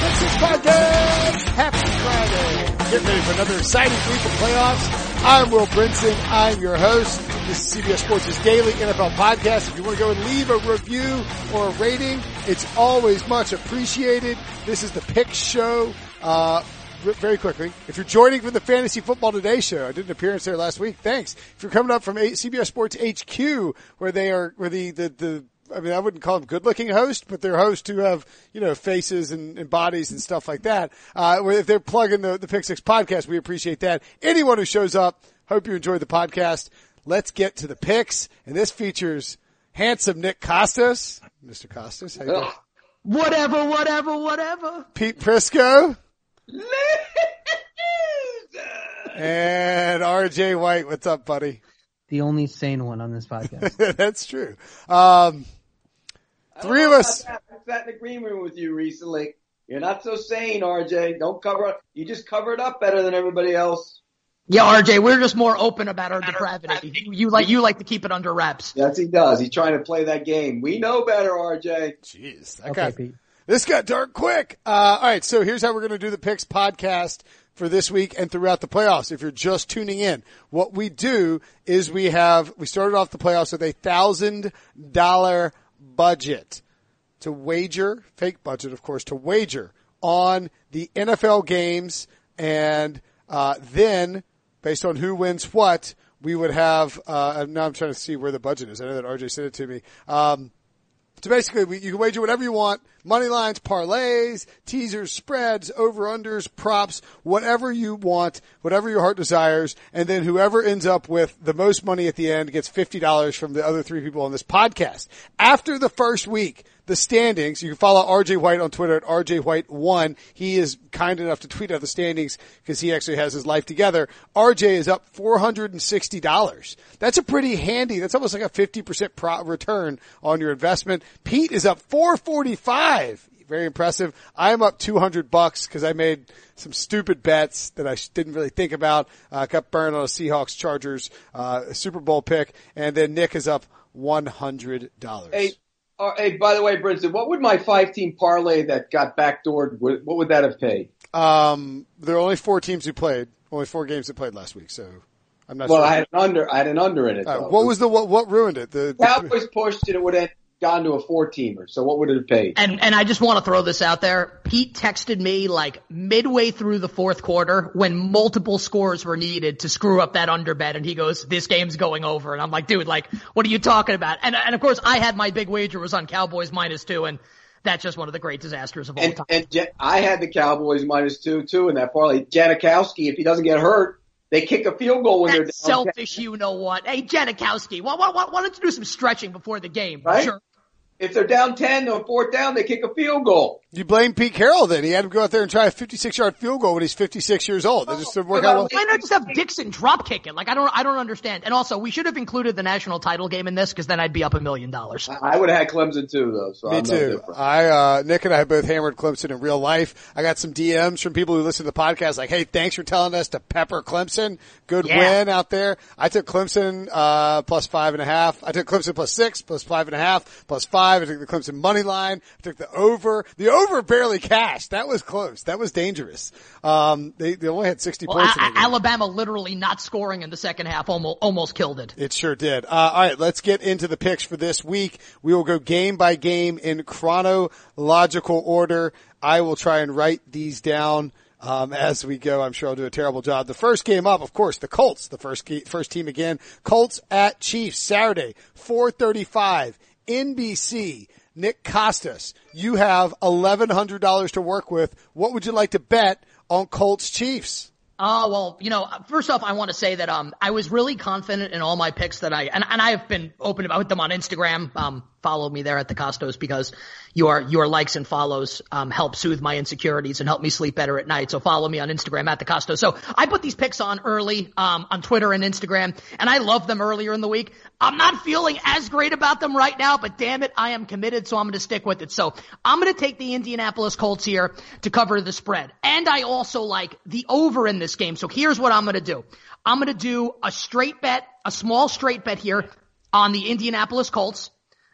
Pick Six Podcast. Happy Friday. Get ready for another exciting week of playoffs. I'm Will Brinson. I'm your host. This is CBS Sports' daily NFL podcast. If you want to go and leave a review or a rating, it's always much appreciated. This is the Pick Show. Uh, very quickly, if you're joining from the Fantasy Football Today show, I did an appearance there last week. Thanks. If you're coming up from CBS Sports HQ, where they are, where the, the, the I mean, I wouldn't call them good looking hosts, but they're hosts who have, you know, faces and, and bodies and stuff like that. Uh, if they're plugging the, the Pick Six podcast, we appreciate that. Anyone who shows up, hope you enjoyed the podcast. Let's get to the picks. And this features handsome Nick Kostos. Mr. Kostos, how you doing? Whatever, whatever, whatever. Pete Prisco. and RJ White. What's up, buddy? The only sane one on this podcast. That's true. Um, three of us. I sat in the green room with you recently. You're not so sane, RJ. Don't cover up. You just cover it up better than everybody else. Yeah, RJ, we're just more open about our depravity. You like you like to keep it under wraps. Yes, he does. He's trying to play that game. We know better, RJ. Jeez, that Okay, got, Pete. this got dark quick. Uh, all right, so here's how we're going to do the picks podcast for this week and throughout the playoffs. If you're just tuning in, what we do is we have we started off the playoffs with a thousand dollar budget to wager, fake budget, of course, to wager on the NFL games, and uh, then based on who wins what, we would have. Uh, now I'm trying to see where the budget is. I know that RJ sent it to me. Um, so basically, you can wager whatever you want. Money lines, parlays, teasers, spreads, over-unders, props, whatever you want, whatever your heart desires. And then whoever ends up with the most money at the end gets $50 from the other three people on this podcast. After the first week, the standings, you can follow RJ White on Twitter at RJ White1. He is kind enough to tweet out the standings because he actually has his life together. RJ is up $460. That's a pretty handy, that's almost like a 50% pro- return on your investment. Pete is up 445. Very impressive. I'm up 200 bucks because I made some stupid bets that I didn't really think about. Uh, got burned on a Seahawks Chargers, uh, Super Bowl pick. And then Nick is up $100. Hey, uh, hey. By the way, Brinson, what would my five-team parlay that got backdoored? What, would that have paid? Um, there are only four teams who played, only four games that played last week. So I'm not Well, sure. Well, I had an under. I had an under in it. Uh, what was the what, what ruined it? The, the Cowboys pushed and it would have gone to a four-teamer. So what would it have paid? And and I just want to throw this out there. Pete texted me like midway through the fourth quarter when multiple scores were needed to screw up that under bet and he goes, This game's going over and I'm like, dude, like, what are you talking about? And and of course I had my big wager was on Cowboys minus two and that's just one of the great disasters of all And, time. and Ja- I had the Cowboys minus two too in that parlay. Janikowski, if he doesn't get hurt, they kick a field goal when That's they're down. selfish, you know what? Hey, Janikowski, why, why, why, why don't you do some stretching before the game? Right? Sure. If they're down ten or fourth down, they kick a field goal. You blame Pete Carroll then. He had him go out there and try a 56 yard field goal when he's 56 years old. That just didn't work out well. Why not just have Dickson drop kick it? Like I don't, I don't understand. And also, we should have included the national title game in this because then I'd be up a million dollars. I would have had Clemson too, though. So Me I'm too. I, uh, Nick and I have both hammered Clemson in real life. I got some DMs from people who listen to the podcast like, Hey, thanks for telling us to pepper Clemson. Good Yeah. win out there. I took Clemson, uh, plus five and a half. I took Clemson plus six, plus five and a half, plus five. I took the Clemson money line. I took the over. The over barely cashed. That was close. That was dangerous. Um, they, they only had 60 Well, points in A- the game. Alabama literally not scoring in the second half almost, almost killed it. It sure did. Uh, all right, let's get into the picks for this week. We will go game by game in chronological order. I will try and write these down um, as we go. I'm sure I'll do a terrible job. The first game up, of course, the Colts, the first ge- first team again. Colts at Chiefs Saturday, 4:35, NBC. Nick Kostos, you have $1,100 to work with. What would you like to bet on Colts Chiefs? Oh, well, you know, first off, I want to say that, um, I was really confident in all my picks that I, and, and I have been open about them on Instagram. Um, follow me there at the Kostos because your, your likes and follows, um, help soothe my insecurities and help me sleep better at night. So follow me on Instagram at the Kostos. So I put these picks on early, um, on Twitter and Instagram and I love them earlier in the week. I'm not feeling as great about them right now, but damn it, I am committed, so I'm going to stick with it. So I'm going to take the Indianapolis Colts here to cover the spread. And I also like the over in this game. So here's what I'm going to do. I'm going to do a straight bet, a small straight bet here on the Indianapolis Colts.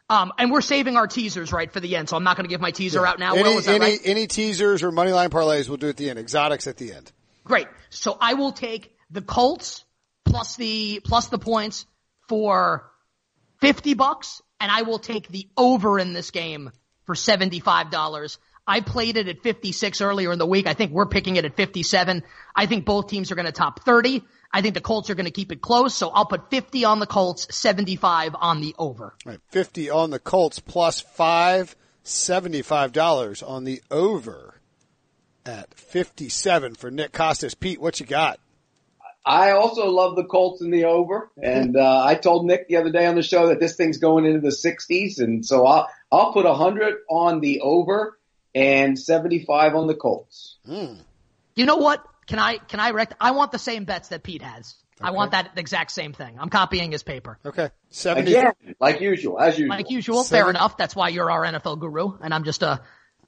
Um, and we're saving our teasers right for the end, so I'm not going to give my teaser out now. Any, Will, any, right? any teasers or money line parlays we'll do at the end. Exotics at the end. Great. So I will take the Colts plus the plus the points for fifty bucks, and I will take the over in this game for seventy five dollars. I played it at 56 earlier in the week. I think we're picking it at 57. I think both teams are going to top 30. I think the Colts are going to keep it close, so I'll put 50 on the Colts, 75 on the over. All right, 50 on the Colts plus five, $75 on the over at 57 for Nick Kostos. Pete, what you got? I also love the Colts in the over, and uh, I told Nick the other day on the show that this thing's going into the 60s, and so I'll I'll put 100 on the over and 75 on the Colts. You know what? Can I can I rect? I want the same bets that Pete has. I want that exact same thing. I'm copying his paper. Okay. 70. Again, like usual, as usual. Like usual, Seven- fair enough. That's why you're our NFL guru, and I'm just a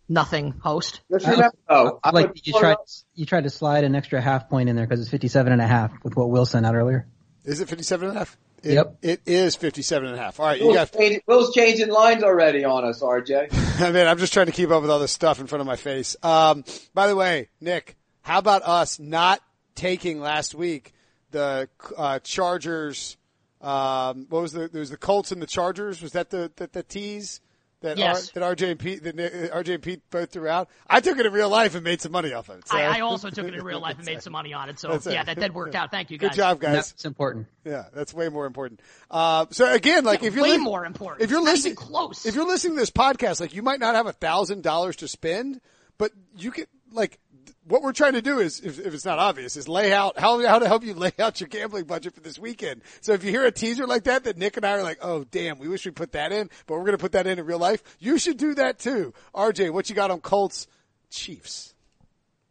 nothing host. Just remember, though, I like you tried up- you tried to slide an extra half point in there because it's 57 and a half with what Will sent out earlier. Is it 57 and a half? It, Yep. It is 57 and a half. All right. You Will's, got, changing, Will's changing lines already on us, RJ. I mean, I'm just trying to keep up with all this stuff in front of my face. Um, by the way, Nick, how about us not taking last week the, uh, Chargers, um, what was the, there was the Colts and the Chargers. Was that the, the, the tease? That, Yes. R, that RJ and Pete, that RJ and Pete both threw out. I took it in real life and made some money off of it. So. I, I also took it in real life and made some money on it. So That's it. yeah, that did work out. Thank you guys. Good job, guys. That's important. Yeah, that's way more important. Uh, so again, like if you're way lis- more important. if you're listening close. if you're listening to this podcast, like you might not have a thousand dollars to spend, but you can like th- what we're trying to do is, if, if it's not obvious, is lay out how how to help you lay out your gambling budget for this weekend. So if you hear a teaser like that, that Nick and I are like, oh damn, we wish we put that in, but we're going to put that in in real life. You should do that too. RJ, what you got on Colts Chiefs?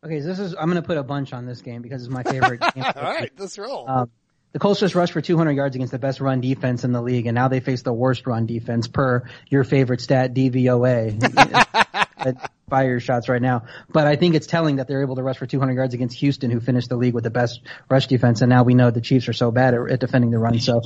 Okay, so this is I'm going to put a bunch on this game because it's my favorite game. All right, let's roll. Um, the Colts just rushed for 200 yards against the best run defense in the league, and now they face the worst run defense per your favorite stat, DVOA. Fire shots right now. But I think it's telling that they're able to rush for 200 yards against Houston, who finished the league with the best rush defense, and now we know the Chiefs are so bad at, at defending the run. So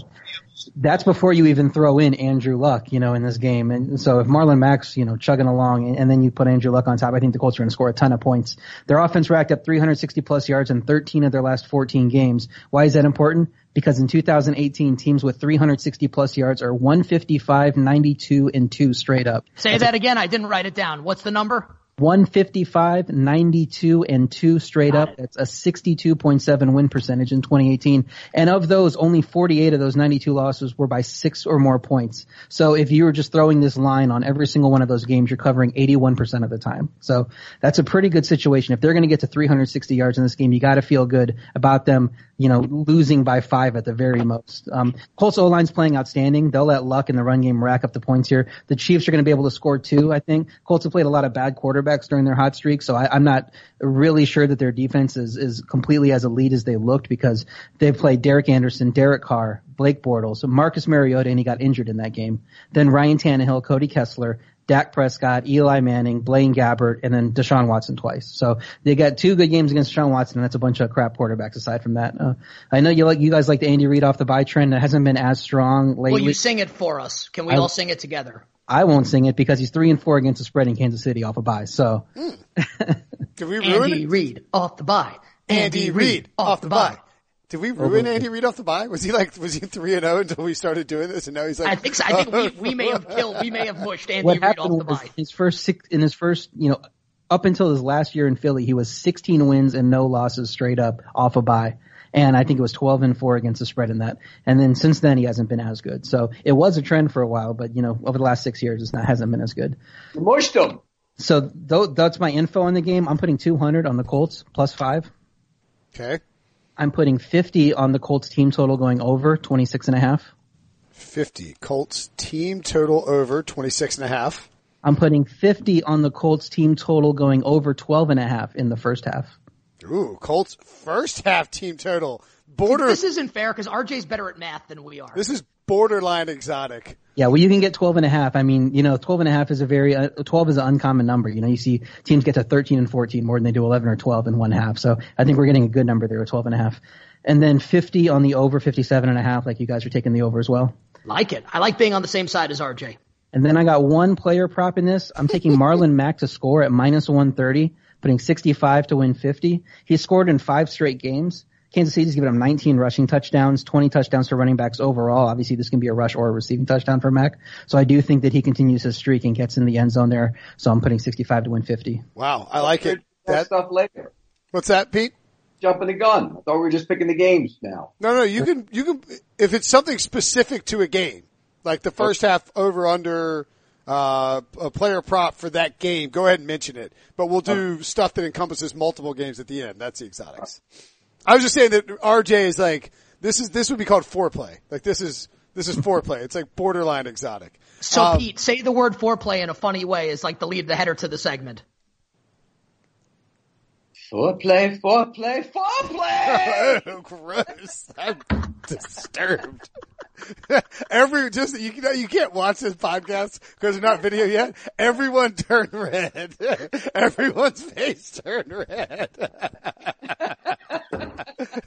that's before you even throw in Andrew Luck, you know, in this game. And so if Marlon Mack's, you know, chugging along and, and then you put Andrew Luck on top, I think the Colts are going to score a ton of points. Their offense racked up 360 plus yards in 13 of their last 14 games. Why is that important? Because in 2018, teams with 360 plus yards are 155, 92, and 2 straight up. Say that again. I didn't write it down. What's the number? 155, 92, and 2 straight up. That's a 62.7 win percentage in 2018. And of those, only 48 of those 92 losses were by six or more points. So if you were just throwing this line on every single one of those games, you're covering 81% of the time. So that's a pretty good situation. If they're going to get to 360 yards in this game, you got to feel good about them, you know, losing by five at the very most. Um, Colts O-line's playing outstanding. They'll let Luck in the run game rack up the points here. The Chiefs are going to be able to score two, I think. Colts have played a lot of bad quarterbacks during their hot streak, so I, I'm not really sure that their defense is, is completely as elite as they looked because they've played Derek Anderson, Derek Carr, Blake Bortles, Marcus Mariota, and he got injured in that game. Then Ryan Tannehill, Cody Kessler, Dak Prescott, Eli Manning, Blaine Gabbert, and then Deshaun Watson twice. So they got two good games against Deshaun Watson, and that's a bunch of crap quarterbacks aside from that. Uh, I know you like you guys like the Andy Reid off the bye trend. That hasn't been as strong lately. Will you sing it for us? Can we I- all sing it together? I won't sing it because he's three and four against the spread in Kansas City off a bye. So can we ruin Andy? Reid off the bye. Andy Reid off the bye. Did we ruin Andy Reid off the bye? Was he like was he three and zero until we started doing this, and now he's like I think so. I think we, we may have oh. killed, we may have mushed Andy what Reid off the was bye. his first six in his first you know up until his last year in Philly, he was 16 wins and no losses straight up off a bye. And I think it was 12 and 4 against the spread in that. And then since then, he hasn't been as good. So it was a trend for a while, but you know, over the last six years, it's not, hasn't been as good. You mushed them. So tho- that's my info on the game. I'm putting 200 on the Colts plus five. okay, I'm putting 50 on the Colts team total going over 26 and a half. fifty Colts team total over 26 and a half. I'm putting 50 on the Colts team total going over 12 and a half in the first half. Ooh, Colts first half team total border. This isn't fair because RJ's better at math than we are. This is borderline exotic. Yeah, well, you can get 12 and a half. I mean, you know, 12 and a half is a very, uh, 12 is an uncommon number. You know, you see teams get to 13 and 14 more than they do 11 or 12 and one half. So I think we're getting a good number there at 12 and a half. And then 50 on the over, 57 and a half, like you guys are taking the over as well. like it. I like being on the same side as RJ. And then I got one player prop in this. I'm taking Marlon Mack to score at minus 130, putting 65 to win 50. He scored in five straight games. Kansas City's given him 19 rushing touchdowns, 20 touchdowns for running backs overall. Obviously, this can be a rush or a receiving touchdown for Mack. So I do think that he continues his streak and gets in the end zone there. So I'm putting 65 to win 50. Wow, I like it. That That, stuff later. what's that, Pete? Jumping the gun. I thought we were just picking the games now. No, no, you can, you can, if it's something specific to a game, like the first half over under, uh, a player prop for that game, go ahead and mention it. But we'll do stuff that encompasses multiple games at the end. That's the exotics. I was just saying that RJ is like, this is, this would be called foreplay. Like this is, this is foreplay. It's like borderline exotic. So Um, Pete, say the word foreplay in a funny way is like the lead, the header to the segment. Foreplay, foreplay, foreplay! Oh, gross. I'm disturbed. Every just you can you can't watch this podcast because it's not video yet. Everyone turned red. Everyone's face turned red.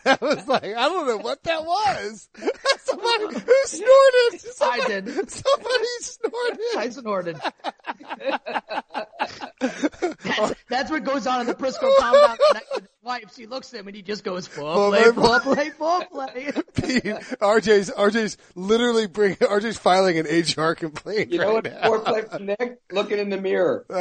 that was like I don't know what that was. Somebody who snorted. Somebody, I did. Somebody snorted. I snorted. that's, that's what goes on in the Prisco compound his wife. She looks at him and he just goes, foreplay, Foreplay. foreplay, foreplay. Pete, RJ's RJ's literally bring RJ's filing an HR complaint. You know right what? now. Foreplay for Nick? Looking in the mirror.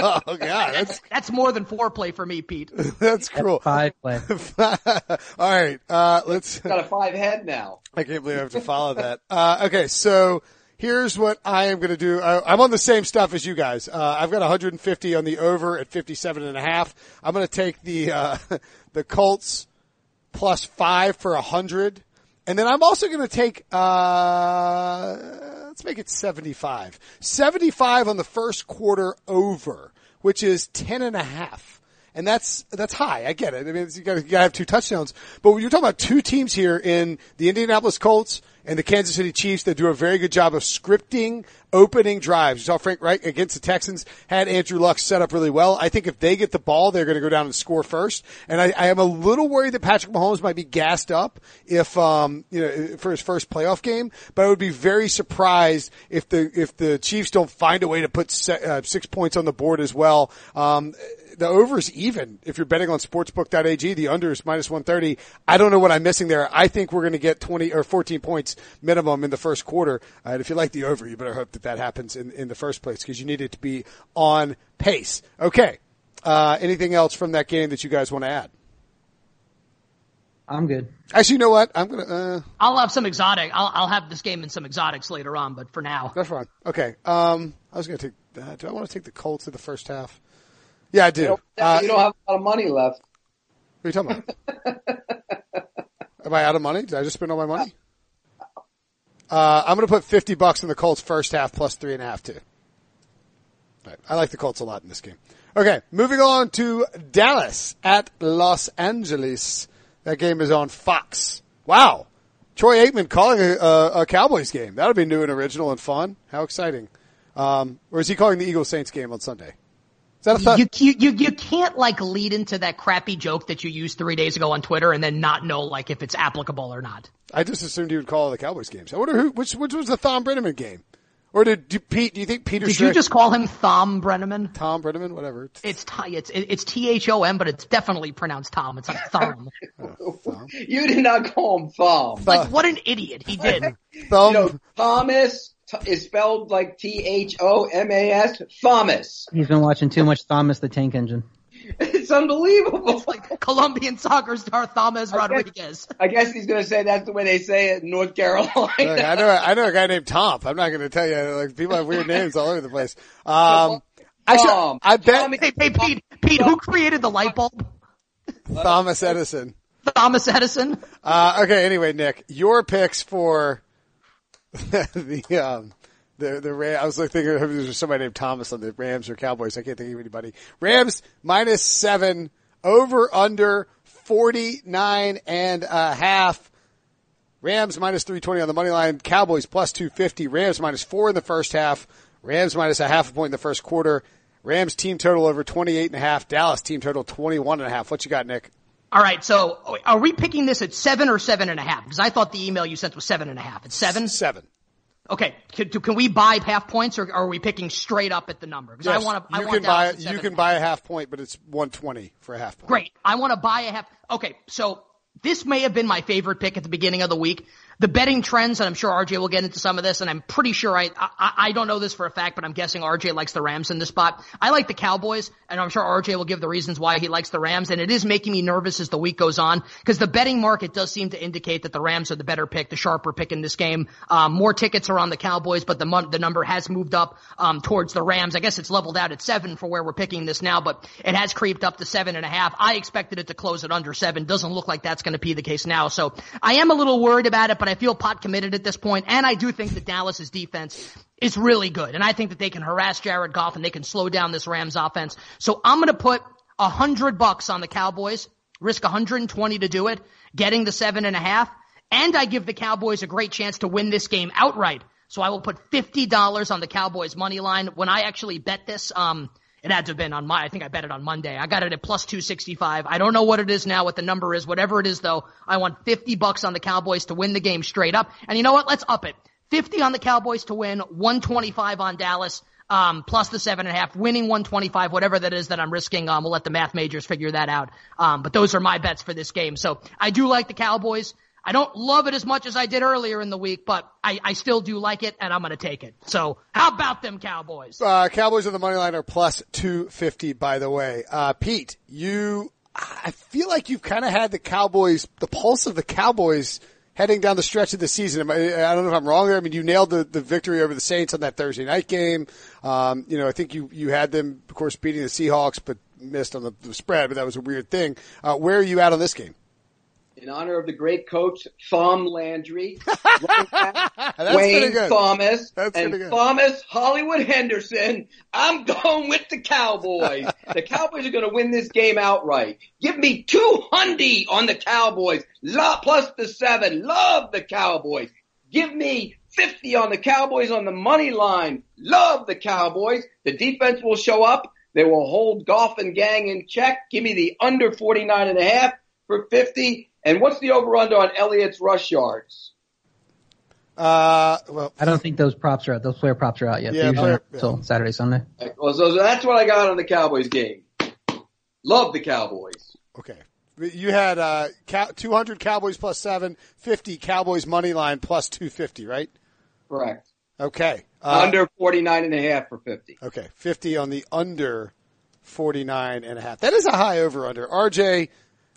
Oh god, that's That's more than foreplay for me, Pete. that's cool. Five play. All right, uh, let's. Got a five head now. I can't believe I have to follow that. Uh, okay, so here's what I am going to do. I, I'm on the same stuff as you guys. Uh, I've got 150 on the over at 57 and a half. I'm going to take the uh, the Colts plus five for a hundred. And then I'm also going to take, uh, let's make it 75. 75 on the first quarter over, which is 10 and a half. And that's, that's high. I get it. I mean, you gotta, gotta have two touchdowns. But when you're talking about two teams here in the Indianapolis Colts and the Kansas City Chiefs that do a very good job of scripting opening drives. You saw Frank Reich against the Texans had Andrew Luck set up really well. I think if they get the ball, they're going to go down and score first. And I, I am a little worried that Patrick Mahomes might be gassed up if, um, you know, for his first playoff game. But I would be very surprised if the if the Chiefs don't find a way to put se- uh, six points on the board as well. Um, the over is even if you're betting on sportsbook.ag. The under is minus 130. I don't know what I'm missing there. I think we're going to get 20 or 14 points minimum in the first quarter. Uh, and if you like the over, you better hope that that happens in, in the first place because you need it to be on pace. Okay. Uh, anything else from that game that you guys want to add? I'm good. Actually, you know what? I'm going to, uh, I'll have some exotic. I'll, I'll have this game in some exotics later on, but for now, that's fine. Okay. Um, I was going to take, uh, do I want to take the Colts in the first half? Yeah, I do. You don't, Uh, you don't have a lot of money left. What are you talking about? Am I out of money? Did I just spend all my money? Uh, I'm going to put 50 bucks in the Colts first half plus three and a half too. Right. I like the Colts a lot in this game. Okay. Moving on to Dallas at Los Angeles. That game is on Fox. Wow. Troy Aikman calling a, a, a Cowboys game. That'll be new and original and fun. How exciting. Um, or is he calling the Eagles Saints game on Sunday? Is that a thought? you, you you you can't like lead into that crappy joke that you used three days ago on Twitter and then not know like if it's applicable or not. I just assumed you would call the Cowboys games. I wonder who, which, which was the Thom Brennaman game? Or did, do, Pete, do you think Peter Did Strick, you just call him Thom Brennaman? Tom Brennaman, whatever. It's T- it's it's T H O M, but it's definitely pronounced Tom. It's like oh, Thom. You did not call him Thom. like what an idiot he did. Thumb, You know, Thomas t- is spelled like T H O M A S. Thomas. He's been watching too much Thomas the Tank Engine. It's unbelievable. It's like Colombian soccer star Thomas Rodriguez. I guess he's gonna say that's the way they say it in North Carolina. Look, I know, I know a guy named Tom. I'm not going to tell you, like, people have weird names all over the place. Um, actually, Tom. I bet Tommy- Hey, hey Pete, Pete, who created the light bulb? Thomas Edison. Thomas Edison. Uh, okay, anyway, Nick, your picks for the, um, the, the Ram, I was like thinking there's somebody named Thomas on the Rams or Cowboys. I can't think of anybody. Rams minus seven, over under 49 and a half. Rams minus 320 on the money line. Cowboys plus 250. Rams minus four in the first half. Rams minus a half a point in the first quarter. Rams team total over 28 and a half. Dallas team total 21 and a half. What you got, Nick? All right, so are we picking this at seven or seven and a half? Because I thought the email you sent was seven and a half. It's seven. Seven. Okay, can, can we buy half points, or are we picking straight up at the number? Because Yes, I want to. I you want can buy you can buy a half point, but it's 120 for a half point. Great. I want to buy a half. Okay, so this may have been my favorite pick at the beginning of the week. The betting trends, and I'm sure RJ will get into some of this, and I'm pretty sure I, I, I don't know this for a fact, but I'm guessing RJ likes the Rams in this spot. I like the Cowboys, and I'm sure RJ will give the reasons why he likes the Rams, and it is making me nervous as the week goes on, because the betting market does seem to indicate that the Rams are the better pick, the sharper pick in this game. Um, more tickets are on the Cowboys, but the the number has moved up, um, towards the Rams. I guess it's leveled out at seven for where we're picking this now, but it has creeped up to seven and a half. I expected it to close at under seven. Doesn't look like that's going to be the case now. So I am a little worried about it, but I feel pot committed at this point, and I do think that Dallas's defense is really good, and I think that they can harass Jared Goff and they can slow down this Rams offense. So I'm going to put a hundred bucks on the Cowboys, risk 120 to do it, getting the seven and a half, and I give the Cowboys a great chance to win this game outright. So I will put fifty dollars on the Cowboys money line. When I actually bet this, um, it had to have been on my, I think I bet it on Monday. I got it at plus 265. I don't know what it is now, what the number is, whatever it is though. I want 50 bucks on the Cowboys to win the game straight up. And you know what? Let's up it. 50 on the Cowboys to win, 125 on Dallas, um, plus the seven and a half, winning 125, whatever that is that I'm risking. Um, we'll let the math majors figure that out. Um, but those are my bets for this game. So I do like the Cowboys. I don't love it as much as I did earlier in the week, but I, I still do like it and I'm going to take it. So how about them Cowboys? Uh, Cowboys on the money line are plus 250, by the way. Uh, Pete, you, I feel like you've kind of had the Cowboys, the pulse of the Cowboys heading down the stretch of the season. I, I don't know if I'm wrong there. I mean, you nailed the, the victory over the Saints on that Thursday night game. Um, you know, I think you, you had them, of course, beating the Seahawks, but missed on the, the spread, but that was a weird thing. Uh, where are you at on this game? In honor of the great coach Thom Landry, That's Wayne good. Thomas, That's and. Thomas Hollywood Henderson. I'm going with the Cowboys. the Cowboys are going to win this game outright. Give me two hundred on the Cowboys, plus the seven. Love the Cowboys. Give me 50 on the Cowboys on the money line. Love the Cowboys. The defense will show up. They will hold Goff and gang in check. Give me the under 49 and a half for 50. And what's the over under on Elliott's rush yards? Uh, well, I don't think those props are out. Those player props are out yet. Yeah, They're usually player- out until Saturday, Sunday. Well, so that's what I got on the Cowboys game. Love the Cowboys. okay. You had, uh, 200 Cowboys plus 750 Cowboys money line plus 250, right? Correct. Okay. Uh, under 49 and a half for 50. Okay, 50 on the under 49 and a half. That is a high over under. RJ,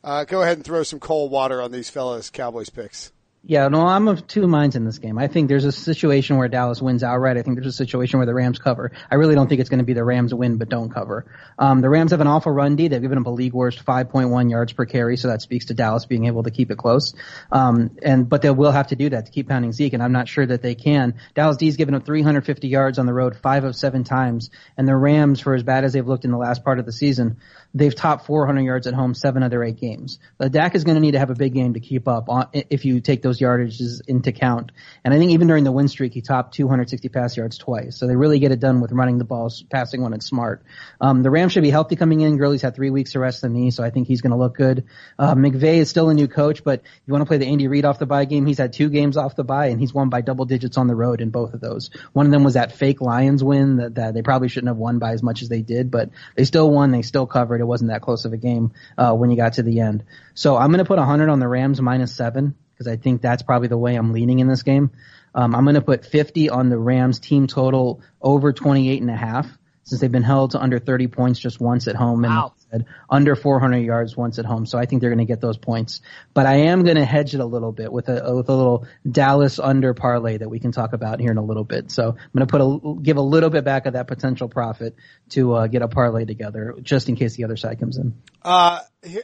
uh, go ahead and throw some cold water on these fellas Cowboys picks. Yeah, no, I'm of two minds in this game. I think there's a situation where Dallas wins outright. I think there's a situation where the Rams cover. I really don't think it's going to be the Rams win but don't cover. Um, the Rams have an awful run D. They've given up a league worst 5.1 yards per carry, so that speaks to Dallas being able to keep it close. Um, and but they will have to do that to keep pounding Zeke, and I'm not sure that they can. Dallas D's given up 350 yards on the road five of seven times, and the Rams, for as bad as they've looked in the last part of the season, they've topped 400 yards at home seven of their eight games. The Dak is going to need to have a big game to keep up on, if you take those yardages into count. And I think even during the win streak, he topped 260 pass yards twice. So they really get it done with running the balls, passing when it's smart. Um, the Rams should be healthy coming in. Gurley's had three weeks to rest the knee, so I think he's going to look good. Uh, McVay is still a new coach, but you want to play the Andy Reid off the bye game, he's had two games off the bye and he's won by double digits on the road in both of those. One of them was that fake Lions win that, that they probably shouldn't have won by as much as they did, but they still won. They still covered. It wasn't that close of a game, uh, when you got to the end. So I'm going to put 100 on the Rams minus seven because I think that's probably the way I'm leaning in this game. Um, I'm going to put 50 on the Rams team total over 28 and a half since they've been held to under 30 points just once at home and Wow. Said, under 400 yards once at home. So I think they're going to get those points. But I am going to hedge it a little bit with a with a little Dallas under parlay that we can talk about here in a little bit. So I'm going to put a give a little bit back of that potential profit to uh, get a parlay together just in case the other side comes in. Uh, here,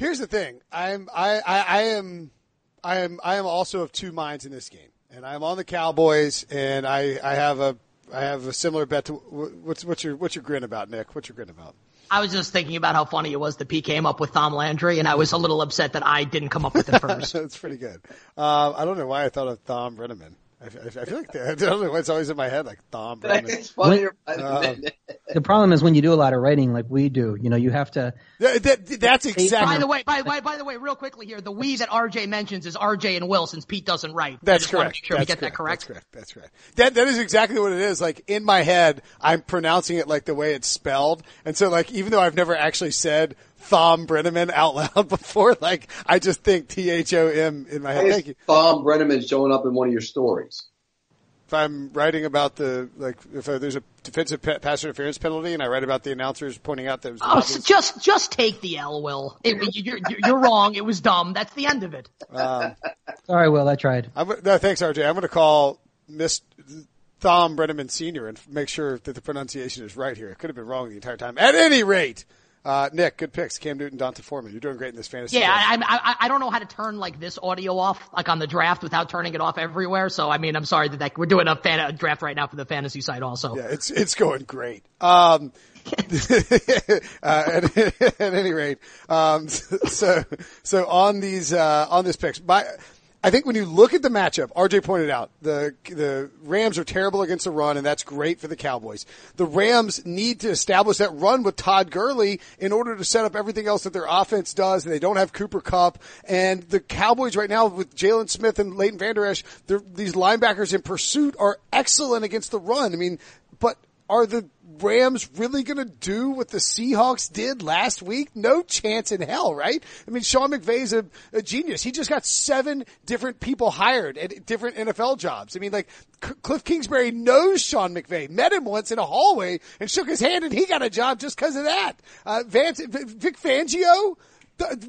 here's the thing. I'm, I, I, I am, I am, I am also of two minds in this game. And I'm on the Cowboys and I, I have a, I have a similar bet to, what's, what's your, what's your grin about, Nick? What's your grin about? I was just thinking about how funny it was that P came up with Thom Landry, and I was a little upset that I didn't come up with it first. That's pretty good. Um, I don't know why I thought of Thom Brennaman. I, I, I feel like that, I don't know why it's always in my head, like Thom Brennaman. It's funnier. Um, The problem is when you do a lot of writing like we do, you know, you have to. Yeah, that, that's exactly. By the way, by, by, by the way, real quickly here, the we that RJ mentions is RJ and Will since Pete doesn't write. That's correct. Make sure That's we get that correct. That's correct. That's correct. That that is exactly what it is. Like in my head, I'm pronouncing it like the way it's spelled, and so like even though I've never actually said Thom Brennaman out loud before, like I just think T H O M in my head. Thank you. Thom Brennaman showing up in one of your stories. If I'm writing about the like, if uh, there's a defensive pa- pass interference penalty, and I write about the announcers pointing out that it was Oh, so just just take the L, Will. It, you're, you're, you're wrong. It was dumb. That's the end of it. Sorry, Will, I tried. I'm, no, thanks, RJ. I'm going to call Miss Thom Brennaman Senior and make sure that the pronunciation is right here. It could have been wrong the entire time. At any rate, uh, Nick, good picks. Cam Newton, D'Onta Foreman. You're doing great in this fantasy. Yeah. I, I I don't know how to turn like this audio off, like on the draft, without turning it off everywhere. So I mean, I'm sorry that, that we're doing a, fan, a draft right now for the fantasy side also. Yeah, it's it's going great. Um, uh, at, at any rate, um, so so on these uh, on this picks, my I think when you look at the matchup, RJ pointed out the the Rams are terrible against the run, and that's great for the Cowboys. The Rams need to establish that run with Todd Gurley in order to set up everything else that their offense does. And they don't have Cooper Kupp, and the Cowboys right now with Jaylon Smith and Leighton Vander Esch, these linebackers in pursuit are excellent against the run. I mean, are the Rams really going to do what the Seahawks did last week? No chance in hell, right? I mean, Sean McVay's a, a genius. He just got seven different people hired at different NFL jobs. I mean, like C- Cliff Kingsbury knows Sean McVay, met him once in a hallway and shook his hand and he got a job just because of that. Uh, Vance, Vic Fangio,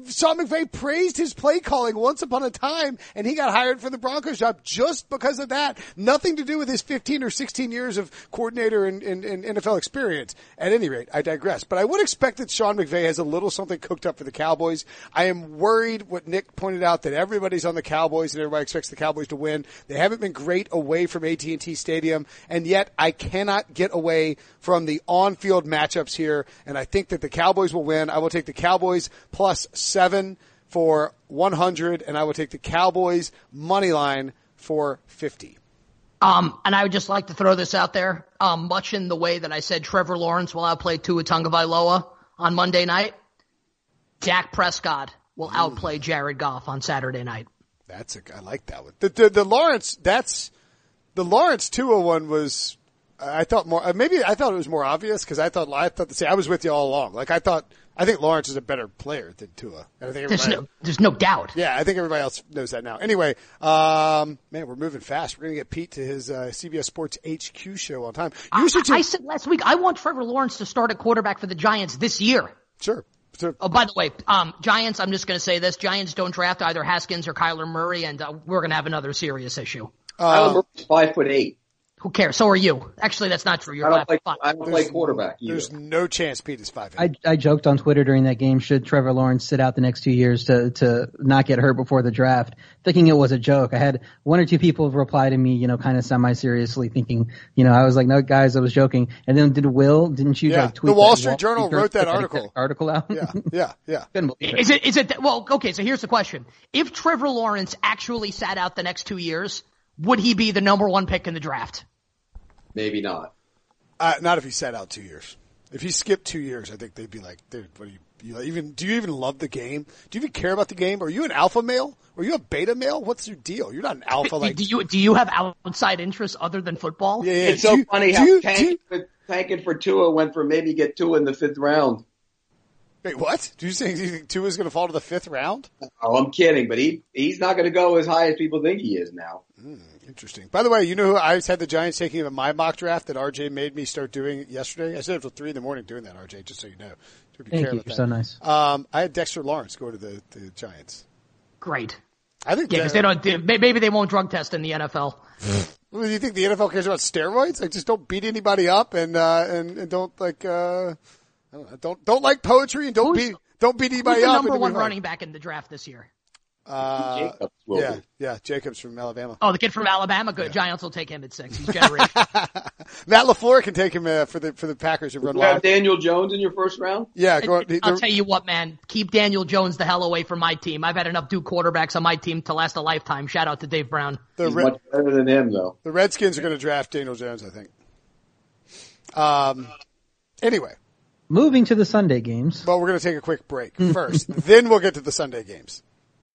Sean McVay praised his play calling once upon a time, and he got hired for the Broncos job just because of that. Nothing to do with his 15 or 16 years of coordinator and, and, and NFL experience. At any rate, I digress. But I would expect that Sean McVay has a little something cooked up for the Cowboys. I am worried what Nick pointed out that everybody's on the Cowboys and everybody expects the Cowboys to win. They haven't been great away from AT&T Stadium, and yet I cannot get away from the on-field matchups here, and I think that the Cowboys will win. I will take the Cowboys plus seven for 100, and I will take the Cowboys money line for 50. Um, and I would just like to throw this out there, um, much in the way that I said Trevor Lawrence will outplay Tua Tagovailoa on Monday night. Dak Prescott will outplay Jared Goff on Saturday night. That's a, I like that one. The, the, the Lawrence, that's, the Lawrence Tua one was, I thought more, uh, maybe I thought it was more obvious because I thought, I thought the same, I was with you all along. Like I thought, I think Lawrence is a better player than Tua. And I think There's no, there's no doubt. yeah, I think everybody else knows that now. Anyway, um, man, we're moving fast. We're going to get Pete to his, uh, CBS Sports HQ show on time. You should I, I just, said last week I want Trevor Lawrence to start at quarterback for the Giants this year. sure. So, Oh, by the way, um, Giants. I'm just going to say this: Giants don't draft either Haskins or Kyler Murray, and uh, we're going to have another serious issue. Kyler Murray's five foot eight. Who cares? So are you. Actually, that's not true. You're I don't five play. foot five. I don't play quarterback either. there's no chance Pete is five. I, I joked on Twitter during that game, should Trevor Lawrence sit out the next two years to, to not get hurt before the draft, thinking it was a joke. I had one or two people reply to me, you know, kind of semi-seriously thinking, you know, I was like, no guys, I was joking. And then did Will, didn't you Yeah, like tweet the Wall that Street Journal Journal wrote that put article. article out? yeah, yeah, yeah. Couldn't believe it. Is it? Is it? Well, okay. So here's the question: If Trevor Lawrence actually sat out the next two years, would he be the number one pick in the draft? Maybe not. Uh, not if he sat out two years. If he skipped two years, I think they'd be like, dude, what do you, you even, do you even love the game? Do you even care about the game? Are you an alpha male? Are you a beta male? What's your deal? You're not an alpha like, do you do you have outside interests other than football? yeah, yeah. It's Do so you- funny how you- do tanking, you- for, tanking for Tua went for maybe get Tua in the fifth round. wait, what? Do you think, do you think Tua's going to fall to the fifth round? Oh, I'm kidding, but he he's not going to go as high as people think he is now. Interesting. By the way, you know who I had the Giants taking in my mock draft that RJ made me start doing yesterday? I said until three in the morning doing that, RJ, just so you know. So be Thank you. You're that. so nice. Um, I had Dexter Lawrence go to the, the Giants. Great. I think Yeah, because they don't. they- Maybe they won't drug test in the NFL. Well, do you think the NFL cares about steroids? Like, just don't beat anybody up and uh, and, and don't like uh, I don't, know, don't don't like poetry and don't Who's- beat don't beat Who's anybody the up. number one running back in the draft this year? Uh, Jacobs will yeah, be. yeah, Jacobs from Alabama. Oh, the kid from Alabama. Good. Giants will take him at six. He's generational. Matt LaFleur can take him uh, for the for the Packers and run You have. Daniel Jones in your first round. Yeah, go on. I'll tell you what, man. Keep Daniel Jones the hell away from my team. I've had enough Duke quarterbacks on my team to last a lifetime. Shout out to Dave Brown. the, He's Re- much better than him, though. the Redskins are going to draft Daniel Jones, I think. Um. Anyway, Moving to the Sunday games. Well, we're going to take a quick break first. then we'll get to the Sunday games.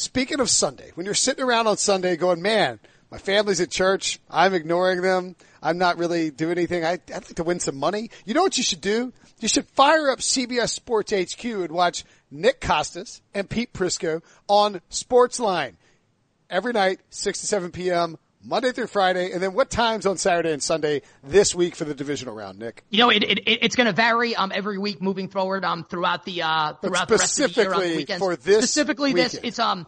speaking of Sunday, when you're sitting around on Sunday going, man, my family's at church. I'm ignoring them. I'm not really doing anything. I, I'd like to win some money. You know what you should do? You should fire up CBS Sports HQ and watch Nick Kostos and Pete Prisco on Sportsline every night, 6 to 7 p.m., Monday through Friday. And then what times on Saturday and Sunday this week for the divisional round, Nick? You know, it, it, it it's going to vary um every week moving forward um throughout the uh throughout the rest of the year on the weekends. for this specifically this it's um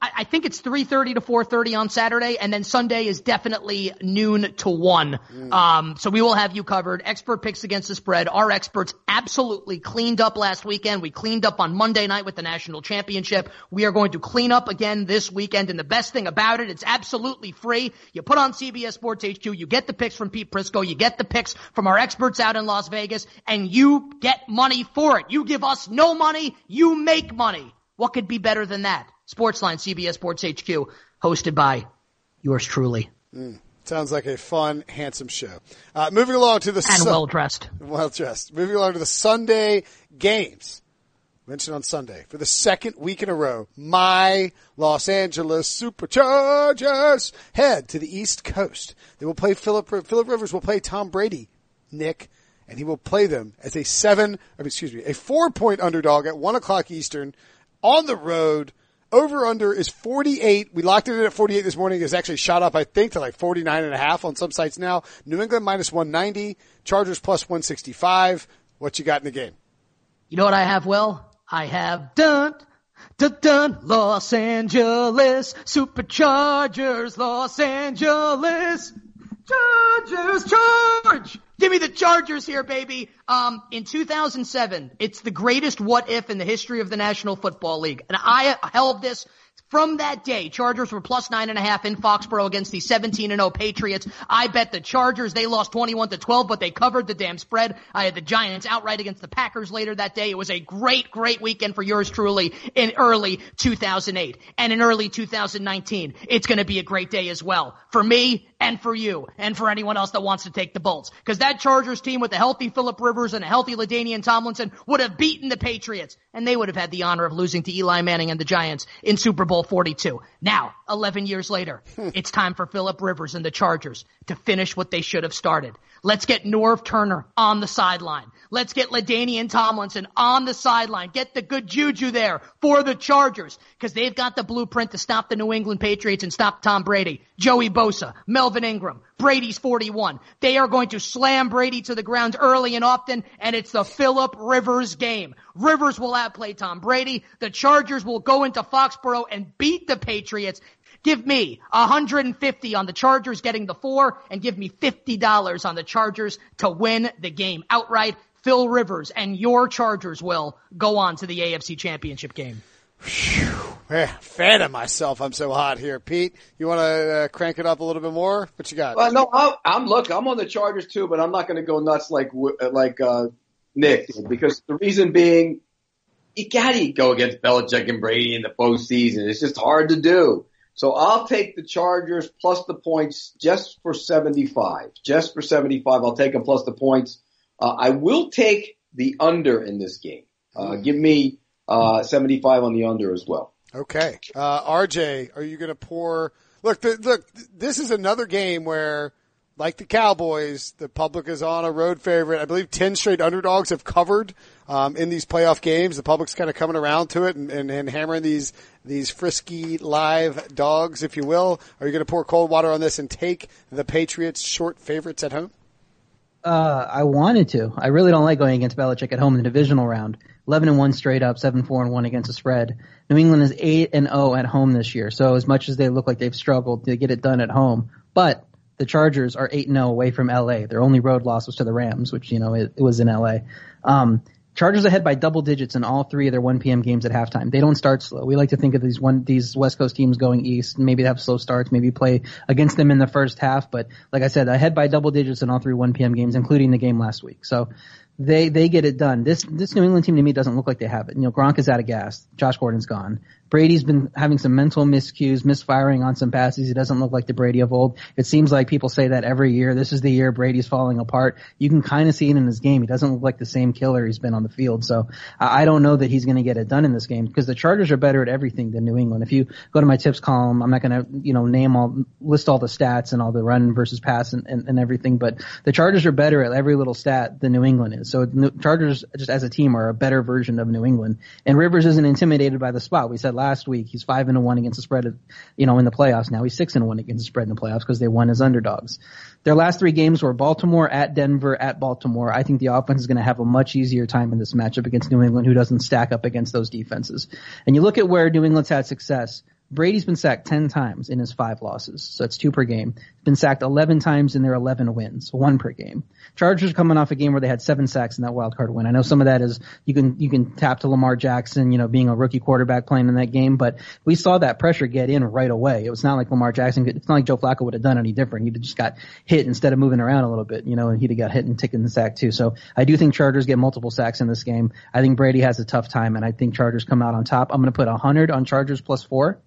I I think it's 3:30 to 4:30 on Saturday, and then Sunday is definitely noon to one. Mm. Um, so we will have you covered. Expert picks against the spread. Our experts absolutely cleaned up last weekend. We cleaned up on Monday night with the national championship. We are going to clean up again this weekend. And the best thing about it, it's absolutely free. You put on CBS Sports HQ, you get the picks from Pete Prisco, you get the picks from our experts out in Las Vegas, and you get money for it. You give us no money, you make money. What could be better than that? Sportsline, CBS Sports HQ, hosted by yours truly Sounds like a fun, handsome show. Uh, moving along to the and well dressed. well dressed. Moving along to the Sunday games. Mentioned on Sunday for the second week in a row. My Los Angeles Superchargers head to the East Coast. They will play Philip. Philip Rivers will play Tom Brady, Nick, and he will play them as a seven. Excuse me, a four point underdog at one o'clock Eastern on the road. Over under is 48. We locked it in at 48 this morning. It's actually shot up, I think, to like 49 and a half on some sites now. New England minus 190. Chargers plus 165. What you got in the game? You know what I have, Will? I have done, dun, dun, Los Angeles Superchargers, Los Angeles Chargers, charge! Give me the Chargers here, baby. Um, in 2007, it's the greatest what if in the history of the National Football League. And I held this from that day. Chargers were plus nine and a half in Foxborough against the 17 and 0 Patriots. I bet the Chargers, they lost 21 to 12, but they covered the damn spread. I had the Giants outright against the Packers later that day. It was a great, great weekend for yours truly in early 2008 and in early 2019. It's going to be a great day as well for me and for you and for anyone else that wants to take the Bolts. Cause that Chargers team with a healthy Philip Rivers and a healthy LaDainian Tomlinson would have beaten the Patriots and they would have had the honor of losing to Eli Manning and the Giants in Super Bowl 42. Now, 11 years later, hmm. it's time for Philip Rivers and the Chargers to finish what they should have started. Let's get Norv Turner on the sideline. Let's get LaDainian Tomlinson on the sideline. Get the good juju there for the Chargers because they've got the blueprint to stop the New England Patriots and stop Tom Brady, Joey Bosa, Melvin Ingram. Brady's 41. They are going to slam Brady to the ground early and often, and it's the Philip Rivers game. Rivers will outplay Tom Brady. The Chargers will go into Foxborough and beat the Patriots. Give me 150 on the Chargers getting the four and give me $50 on the Chargers to win the game outright. Phil Rivers and your Chargers will go on to the AFC championship game. Eh, fan of myself. I'm so hot here. Pete, you want to uh, crank it up a little bit more? What you got? Well, no, I'm, I'm look. I'm on the Chargers too, but I'm not going to go nuts like like uh, Nick did because the reason being, you gotta go against Belichick and Brady in the postseason. It's just hard to do. So I'll take the Chargers plus the points just for 75. Just for 75. I'll take them plus the points. Uh, I will take the under in this game. Uh, give me, uh, 75 on the under as well. Okay. Uh, RJ, are you going to pour? Look, the, look, this is another game where, like the Cowboys, the public is on a road favorite. I believe 10 straight underdogs have covered, um, in these playoff games. The public's kind of coming around to it and, and, and hammering these, these frisky live dogs, if you will. Are you going to pour cold water on this and take the Patriots short favorites at home? Uh, I wanted to. I really don't like going against Belichick at home in the divisional round. 11 and 1 straight up, 7 4 and 1 against the spread. New England is 8 and 0 at home this year. So as much as they look like they've struggled to get it done at home, but the Chargers are 8 and 0 away from LA. Their only road loss was to the Rams, which, you know, it, it was in LA. Um, Chargers ahead by double digits in all three of their 1 p.m. games at halftime. They don't start slow. We like to think of these one these West Coast teams going east. Maybe they have slow starts. Maybe play against them in the first half. But like I said, ahead by double digits in all three 1 p.m. games, including the game last week. So they they get it done. This this New England team to me doesn't look like they have it. You know, Gronk is out of gas. Josh Gordon's gone. Brady's been having some mental miscues, misfiring on some passes. He doesn't look like the Brady of old. It seems like people say that every year. This is the year Brady's falling apart. You can kind of see it in his game. He doesn't look like the same killer he's been on the field. So I don't know that he's going to get it done in this game because the Chargers are better at everything than New England. If you go to my tips column, I'm not going to, you know, name all, list all the stats and all the run versus pass and, and, and everything, but the Chargers are better at every little stat than New England is. So the Chargers just as a team are a better version of New England. And Rivers isn't intimidated by the spot. We said last week he's five and one against the spread, you know, in the playoffs. Now he's six and one against the spread in the playoffs because they won as underdogs. Their last three games were Baltimore at Denver at Baltimore. I think the offense is going to have a much easier time in this matchup against New England, who doesn't stack up against those defenses. And you look at where New England's had success. Brady's been sacked 10 times in his five losses, so it's two per game. Been sacked 11 times in their 11 wins, one per game. Chargers coming off a game where they had seven sacks in that wild card win. I know some of that is you can you can tap to Lamar Jackson, you know, being a rookie quarterback playing in that game, but we saw that pressure get in right away. It was not like Lamar Jackson. It's not like Joe Flacco would have done any different. He'd just got hit instead of moving around a little bit, you know, and he'd have got hit and taken the sack too. So I do think Chargers get multiple sacks in this game. I think Brady has a tough time, and I think Chargers come out on top. I'm going to put 100 on Chargers plus four.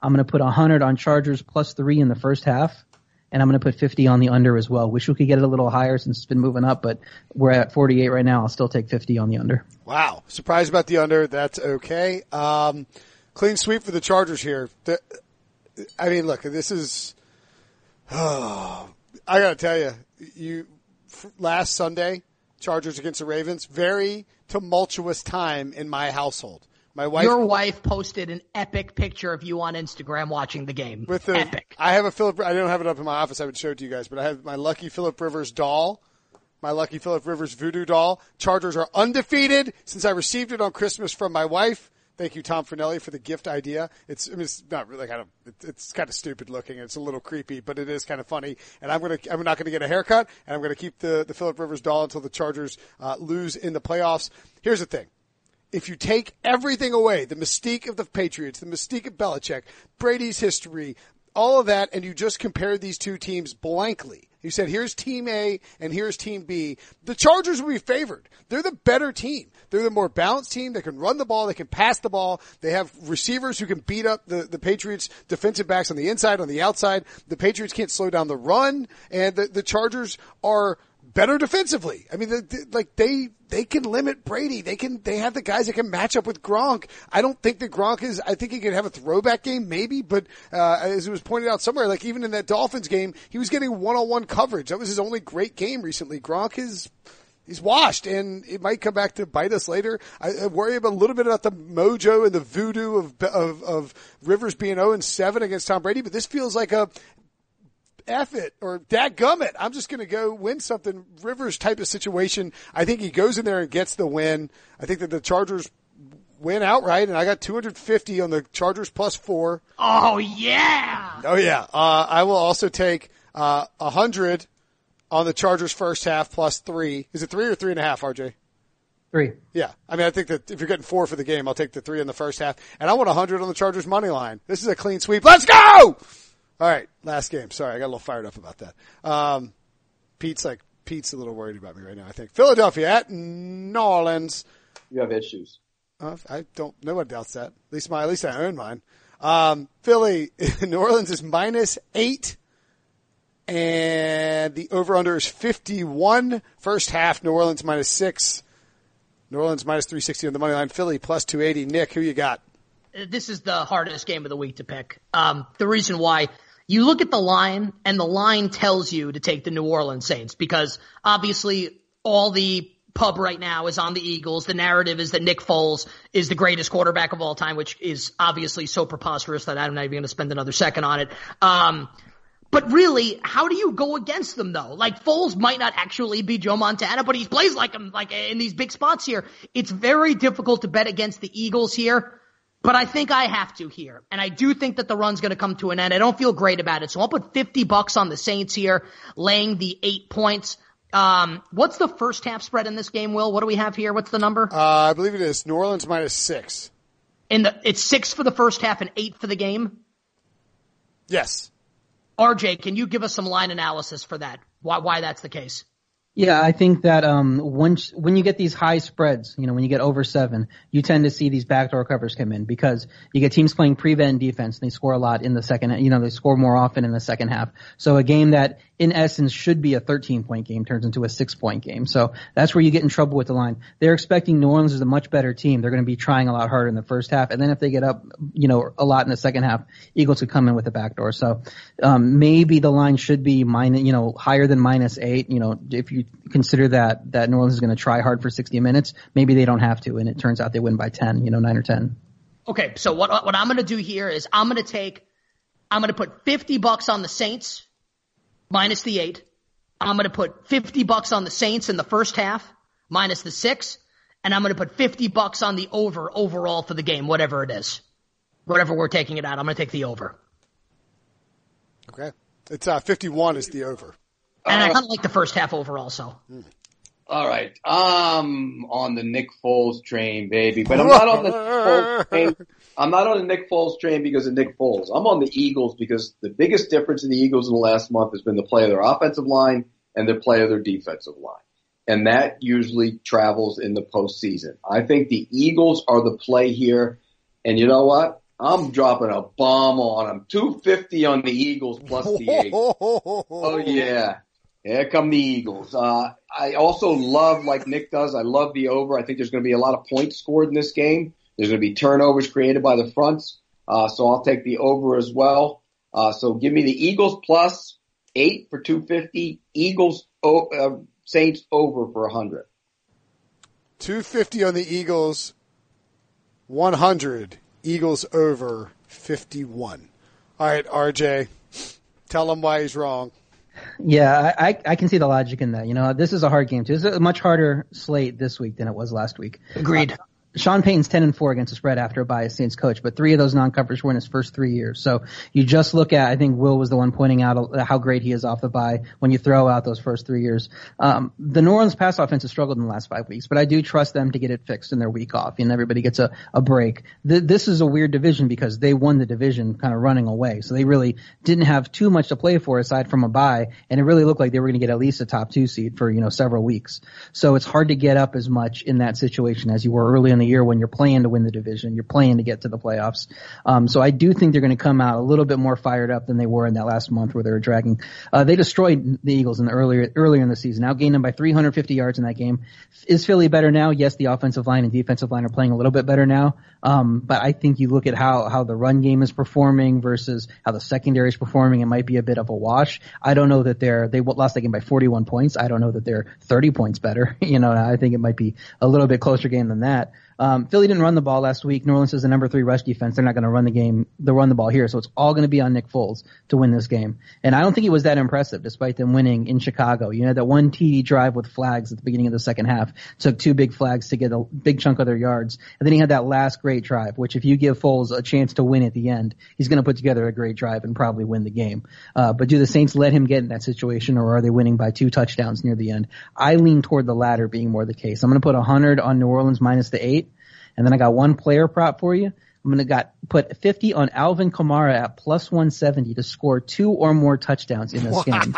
I'm going to put 100 on Chargers plus three in the first half, and I'm going to put 50 on the under as well. Wish we could get it a little higher since it's been moving up, but we're at 48 right now. I'll still take 50 on the under. Wow. Surprised about the under. That's okay. Um, clean sweep for the Chargers here. The, I mean, look, this is, oh, I gotta tell you, you, last Sunday, Chargers against the Ravens, very tumultuous time in my household. My wife, Your wife posted an epic picture of you on Instagram watching the game. with the, epic. I have a Philip, I don't have it up in my office. I would show it to you guys, but I have my lucky Philip Rivers doll. My lucky Philip Rivers voodoo doll. Chargers are undefeated since I received it on Christmas from my wife. Thank you, Tom Fornelli, for the gift idea. It's, I mean, it's not really kind of, it's, it's kind of stupid looking. It's a little creepy, but it is kind of funny. And I'm gonna, I'm not gonna get a haircut, and I'm gonna keep the the Philip Rivers doll until the Chargers uh, lose in the playoffs. Here's the thing if you take everything away, the mystique of the Patriots, the mystique of Belichick, Brady's history, all of that, and you just compare these two teams blankly. You said, here's team A and here's team B. The Chargers will be favored. They're the better team. They're the more balanced team. They can run the ball. They can pass the ball. They have receivers who can beat up the, the Patriots defensive backs on the inside, on the outside. The Patriots can't slow down the run and the, the Chargers are better defensively. I mean, like they they can limit Brady. They can they have the guys that can match up with Gronk. I don't think that Gronk is. I think he could have a throwback game maybe, but uh, as it was pointed out somewhere, like even in that Dolphins game, he was getting one on one coverage. That was his only great game recently. Gronk is. He's washed, and it might come back to bite us later. I, I worry about a little bit about the mojo and the voodoo of of, of Rivers being 0 and 7 against Tom Brady, but this feels like a F it or dadgummit. I'm just going to go win something. Rivers type of situation. I think he goes in there and gets the win. I think that the Chargers win outright and I got 250 on the Chargers plus four. Oh yeah. Oh yeah. Uh, I will also take, uh, a hundred on the Chargers first half plus three. Is it three or three and a half, RJ? Three. Yeah. I mean, I think that if you're getting four for the game, I'll take the three in the first half and I want a hundred on the Chargers money line. This is a clean sweep. Let's go! All right, last game. Sorry, I got a little fired up about that. Um, Pete's like Pete's a little worried about me right now. I think Philadelphia at New Orleans. You have issues. Uh, I don't. No one doubts that. At least my. At least I own mine. Um, Philly, New Orleans is minus eight, and the over under is fifty one. First half, New Orleans minus six. New Orleans minus three sixty on the money line. Philly plus two eighty. Nick, who you got? This is the hardest game of the week to pick. Um, the reason why you look at the line and the line tells you to take the New Orleans Saints because obviously all the pub right now is on the Eagles. The narrative is that Nick Foles is the greatest quarterback of all time, which is obviously so preposterous that I'm not even going to spend another second on it. Um, but really, how do you go against them though? Like Foles might not actually be Joe Montana, but he plays like him, like in these big spots here. It's very difficult to bet against the Eagles here. But I think I have to here. And I do think that the run's going to come to an end. I don't feel great about it. So I'll put 50 bucks on the Saints here, laying the eight points. Um, what's the first half spread in this game, Will? What do we have here? What's the number? Uh, I believe it is New Orleans minus six. In the, it's six for the first half and eight for the game? Yes. RJ, can you give us some line analysis for that? Why, why that's the case? Yeah, I think that um, once when you get these high spreads, you know, when you get over seven, you tend to see these backdoor covers come in because you get teams playing prevent defense and they score a lot in the second. You know, they score more often in the second half. So a game that in essence should be a 13 point game turns into a six point game. So that's where you get in trouble with the line. They're expecting New Orleans is a much better team. They're going to be trying a lot harder in the first half, and then if they get up, you know, a lot in the second half, Eagles could come in with a backdoor. So um, maybe the line should be minus, you know, higher than minus eight. You know, if you consider that that New Orleans is going to try hard for 60 minutes, maybe they don't have to, and it turns out they win by 10, you know, nine or 10. Okay, so what what I'm going to do here is I'm going to take I'm going to put 50 bucks on the Saints minus the eight. I'm going to put 50 bucks on the Saints in the first half minus the six, and I'm going to put 50 bucks on the over overall for the game, whatever it is, whatever we're taking it at, I'm going to take the over. Okay. It's uh, 51 is the over. And I kind of like the first half overall, so. All right. Um, on the Nick Foles train, baby. But I'm not on the Foles train. I'm not on the Nick Foles train because of Nick Foles. I'm on the Eagles because the biggest difference in the Eagles in the last month has been the play of their offensive line and the play of their defensive line. And that usually travels in the postseason. I think the Eagles are the play here. And you know what? I'm dropping a bomb on them. 250 on the Eagles plus the eight. Oh yeah. Here come the Eagles. Uh, I also love, like Nick does, I love the over. I think there's going to be a lot of points scored in this game. There's going to be turnovers created by the fronts. Uh, so I'll take the over as well. Uh, so give me the Eagles plus eight for 250. Eagles, uh, Saints over for 100. 250 on the Eagles, 100. Eagles over 51. All right, RJ, tell him why he's wrong. Yeah, I, I can see the logic in that. You know, this is a hard game too. It's a much harder slate this week than it was last week. Agreed. Uh, Sean Payton's 10 and 4 against the spread after a biased Saints coach, but three of those non-coverage were in his first three years. So you just look at, I think Will was the one pointing out how great he is off the bye when you throw out those first three years. Um, the New Orleans pass offense has struggled in the last five weeks, but I do trust them to get it fixed in their week off and everybody gets a, a break. Th- this is a weird division because they won the division kind of running away. So they really didn't have too much to play for aside from a bye and it really looked like they were going to get at least a top two seed for, you know, several weeks. So it's hard to get up as much in that situation as you were early in the year when you're playing to win the division. You're playing to get to the playoffs. Um, so I do think they're going to come out a little bit more fired up than they were in that last month where they were dragging. Uh, they destroyed the Eagles in the earlier earlier in the season, outgained them by 350 yards in that game. Is Philly better now? Yes, the offensive line and defensive line are playing a little bit better now. Um, but I think you look at how how the run game is performing versus how the secondary is performing. It might be a bit of a wash. I don't know that they're they lost that game by 41 points. I don't know that they're 30 points better. You know, I think it might be a little bit closer game than that. Um, Philly didn't run the ball last week. New Orleans is the number three rush defense. They're not going to run the game. They'll run the ball here. So it's all going to be on Nick Foles to win this game. And I don't think he was that impressive despite them winning in Chicago. You know, that one TD drive with flags at the beginning of the second half took two big flags to get a big chunk of their yards. And then he had that last great drive, which if you give Foles a chance to win at the end, he's going to put together a great drive and probably win the game. Uh, but do the Saints let him get in that situation or are they winning by two touchdowns near the end? I lean toward the latter being more the case. I'm going to put 100 on New Orleans minus the eight. And then I got one player prop for you. I'm gonna got put 50 on Alvin Kamara at plus 170 to score two or more touchdowns in this wow. game.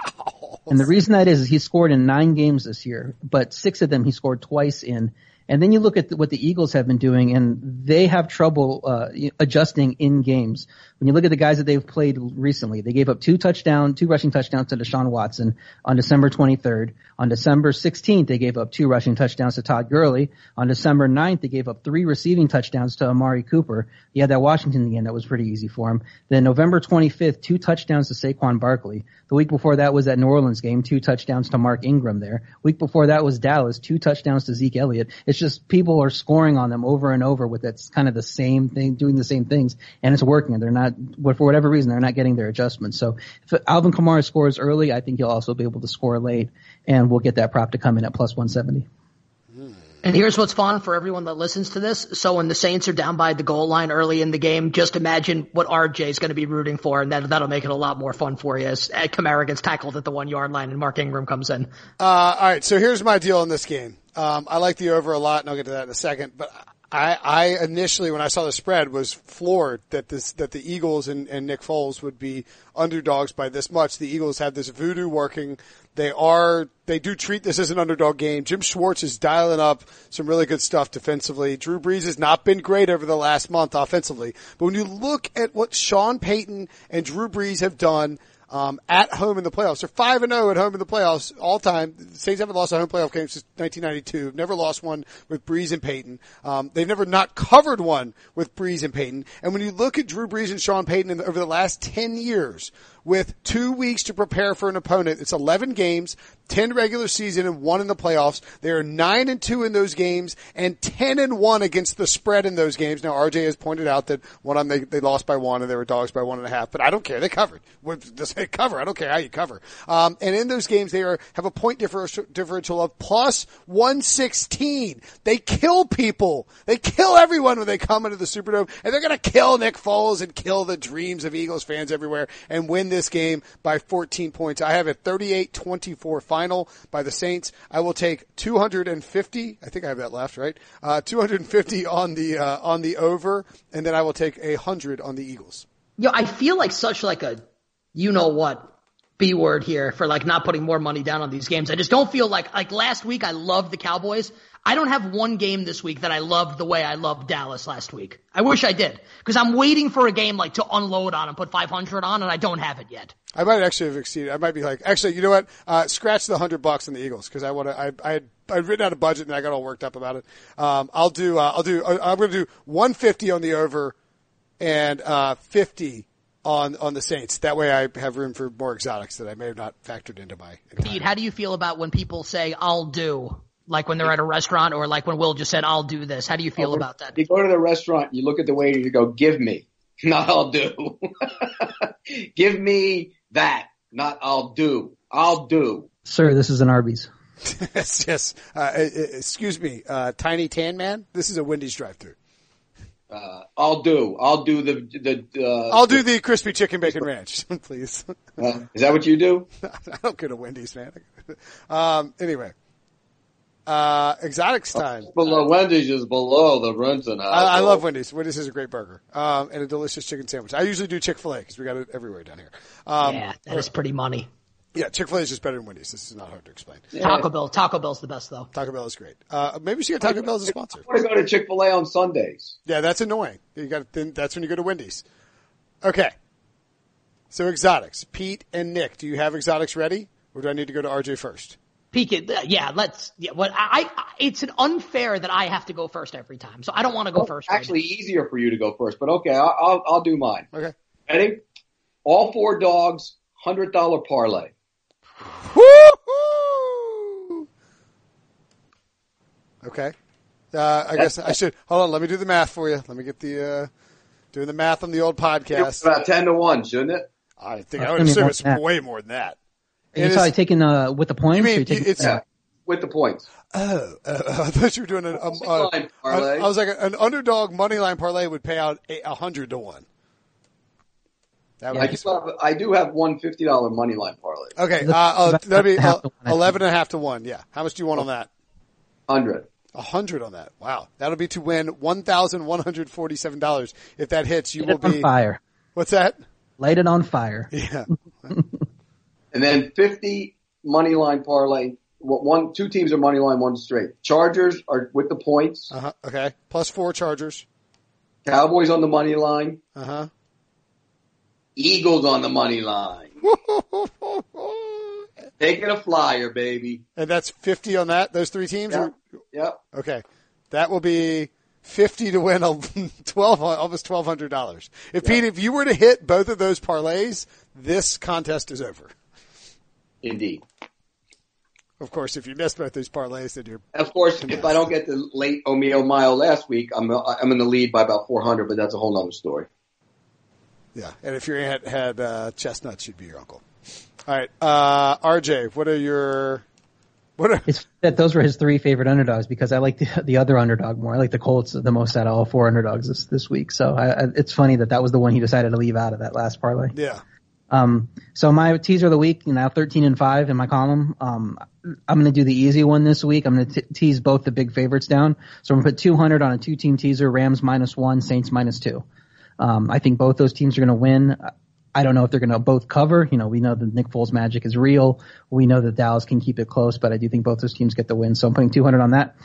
And the reason that is, is he scored in nine games this year, but six of them he scored twice in And then you look at what the Eagles have been doing, and they have trouble uh, adjusting in games. When you look at the guys that they've played recently, they gave up two touchdown, two rushing touchdowns to Deshaun Watson on December 23rd. On December 16th, they gave up two rushing touchdowns to Todd Gurley. On December 9th, they gave up three receiving touchdowns to Amari Cooper. He had that Washington game that was pretty easy for him. Then November 25th, two touchdowns to Saquon Barkley. The week before that was that New Orleans game, two touchdowns to Mark Ingram there. Week before that was Dallas, two touchdowns to Zeke Elliott. It's just people are scoring on them over and over with that's kind of the same thing, doing the same things, and it's working. And they're not, for whatever reason, they're not getting their adjustments. So if Alvin Kamara scores early, I think he'll also be able to score late, and we'll get that prop to come in at plus 170. And here's what's fun for everyone that listens to this. So when the Saints are down by the goal line early in the game, just imagine what RJ is going to be rooting for, and that, that'll make it a lot more fun for you as Kamara gets tackled at the one yard line and Mark Ingram comes in. Uh, all right, so here's my deal in this game. Um, I like the over a lot, and I'll get to that in a second. But I, I initially, when I saw the spread, was floored that this that the Eagles and, and Nick Foles would be underdogs by this much. The Eagles have this voodoo working. They are they do treat this as an underdog game. Jim Schwartz is dialing up some really good stuff defensively. Drew Brees has not been great over the last month offensively, but when you look at what Sean Payton and Drew Brees have done um, at home in the playoffs. They're five and zero oh at home in the playoffs all time. Saints haven't lost a home playoff game since 1992. Never lost one with Brees and Payton. Um, they've never not covered one with Brees and Payton. And when you look at Drew Brees and Sean Payton the, over the last ten years, with two weeks to prepare for an opponent. It's 11 games, 10 regular season and one in the playoffs. They are 9 and 2 in those games and 10 and 1 against the spread in those games. Now RJ has pointed out that one them they, they lost by one and they were dogs by one and a half, but I don't care. They covered. Does they cover. I don't care how you cover. Um, and in those games they are, have a point differential, differential of plus 116. They kill people. They kill everyone when they come into the Superdome and they're going to kill Nick Foles and kill the dreams of Eagles fans everywhere and win this game by 14 points. I have a 38-24 final by the Saints. I will take 250. I think I have that left, right? Uh, 250 on the uh, on the over, and then I will take a hundred on the Eagles. Yo, I feel like such like a, you know what, B word here for like not putting more money down on these games. I just don't feel like like last week I loved the Cowboys. I don't have one game this week that I loved the way I loved Dallas last week. I wish I did because I'm waiting for a game like to unload on and put 500 on, and I don't have it yet. I might actually have exceeded. I might be like, actually, you know what? Uh, scratch the hundred bucks on the Eagles because I want to. I, I had I'd written out a budget and I got all worked up about it. Um, I'll do. Uh, I'll do. Uh, I'm going to do 150 on the over and uh, 50 on on the Saints. That way, I have room for more exotics that I may have not factored into my. Pete, how do you feel about when people say "I'll do"? Like when they're at a restaurant or like when Will just said, I'll do this. How do you feel oh, about that? You go to the restaurant, you look at the waiter, you go, give me, not I'll do. give me that, not I'll do. I'll do. Sir, this is an Arby's. yes, yes. Uh, excuse me, uh, Tiny Tan Man. This is a Wendy's drive-through. Uh, I'll do. I'll do the the. Uh, I'll do the crispy chicken bacon ranch, please. Uh, is that what you do? I don't go to Wendy's, man. Um, anyway, uh, exotics time. Below Wendy's is below the Renton house. I, I, love Wendy's. Wendy's is a great burger um, and a delicious chicken sandwich. I usually do Chick Fil A because we got it everywhere down here. Um, yeah, that is pretty money. Yeah, Chick Fil A is just better than Wendy's. This is not hard to explain. Yeah. Taco Bell. Taco Bell's the best though. Taco Bell is great. Uh, maybe we should get Taco Bell as a sponsor. I want to go to Chick Fil A on Sundays. Yeah, that's annoying. You got then that's when you go to Wendy's. Okay. So exotics, Pete and Nick. Do you have exotics ready, or do I need to go to RJ first? Peek. Yeah, let's. Yeah, what I, I, it's an unfair that I have to go first every time, so I don't want to go well, first. Actually, right easier for you to go first, but okay, I'll, I'll, I'll do mine. Okay. Ready? All four dogs, hundred dollar parlay. Woo-hoo! Okay. Uh, I guess I should hold on. Let me do the math for you. Let me get the uh, doing the math on the old podcast. It's about ten to one, shouldn't it? I think I would assume it's way more than that. Are you probably taking uh with the points? You mean, it's yeah, with the points. Oh, uh, I thought you were doing an. Um, uh, I, I was like an underdog money line parlay would pay out a hundred to one. That yeah, I, do have, I do have one fifty dollar money line parlay. Okay, uh, uh, that'd be uh, eleven and a half to one. Yeah, how much do you want on that? Hundred. A hundred on that. Wow, that'll be to win one thousand one hundred forty-seven dollars. If that hits, you Light will be on fire. What's that? Light it on fire. Yeah. and then 50 money line parlay What one, two teams are money line, one straight. Chargers are with the points. Uh huh. Okay. Plus four Chargers. Cowboys on the money line. Uh huh. Eagles on the money line. Taking a flyer, baby. and that's fifty on that. Those three teams. Yep. Are, Yep. okay. That will be fifty to win a twelve almost twelve hundred dollars. If Pete, if you were to hit both of those parlays, this contest is over. Indeed. Of course, if you missed both those parlays, then you're Of course, if I don't get the late O'Meal mile last week, I'm I'm in the lead by about 400, but that's a whole nother story. yeah. And if your aunt had uh, chestnuts, she'd be your uncle. All right, uh, RJ, what are your what are It's that those were his three favorite underdogs because I like the, the other underdog more. I like the Colts the most out of all four underdogs this, this week. So I, I, it's funny that that was the one he decided to leave out of that last parlay. yeah. Um, so my teaser of the week, now 13 and 5 in my column. Um, I'm going to do the easy one this week. I'm going to tease both the big favorites down. So I'm going to put 200 on a two team teaser, Rams minus one, Saints minus two. Um, I think both those teams are going to win. I don't know if they're going to both cover. You know, we know that Nick Foles magic is real. We know that Dallas can keep it close, but I do think both those teams get the win. So I'm putting 200 on that.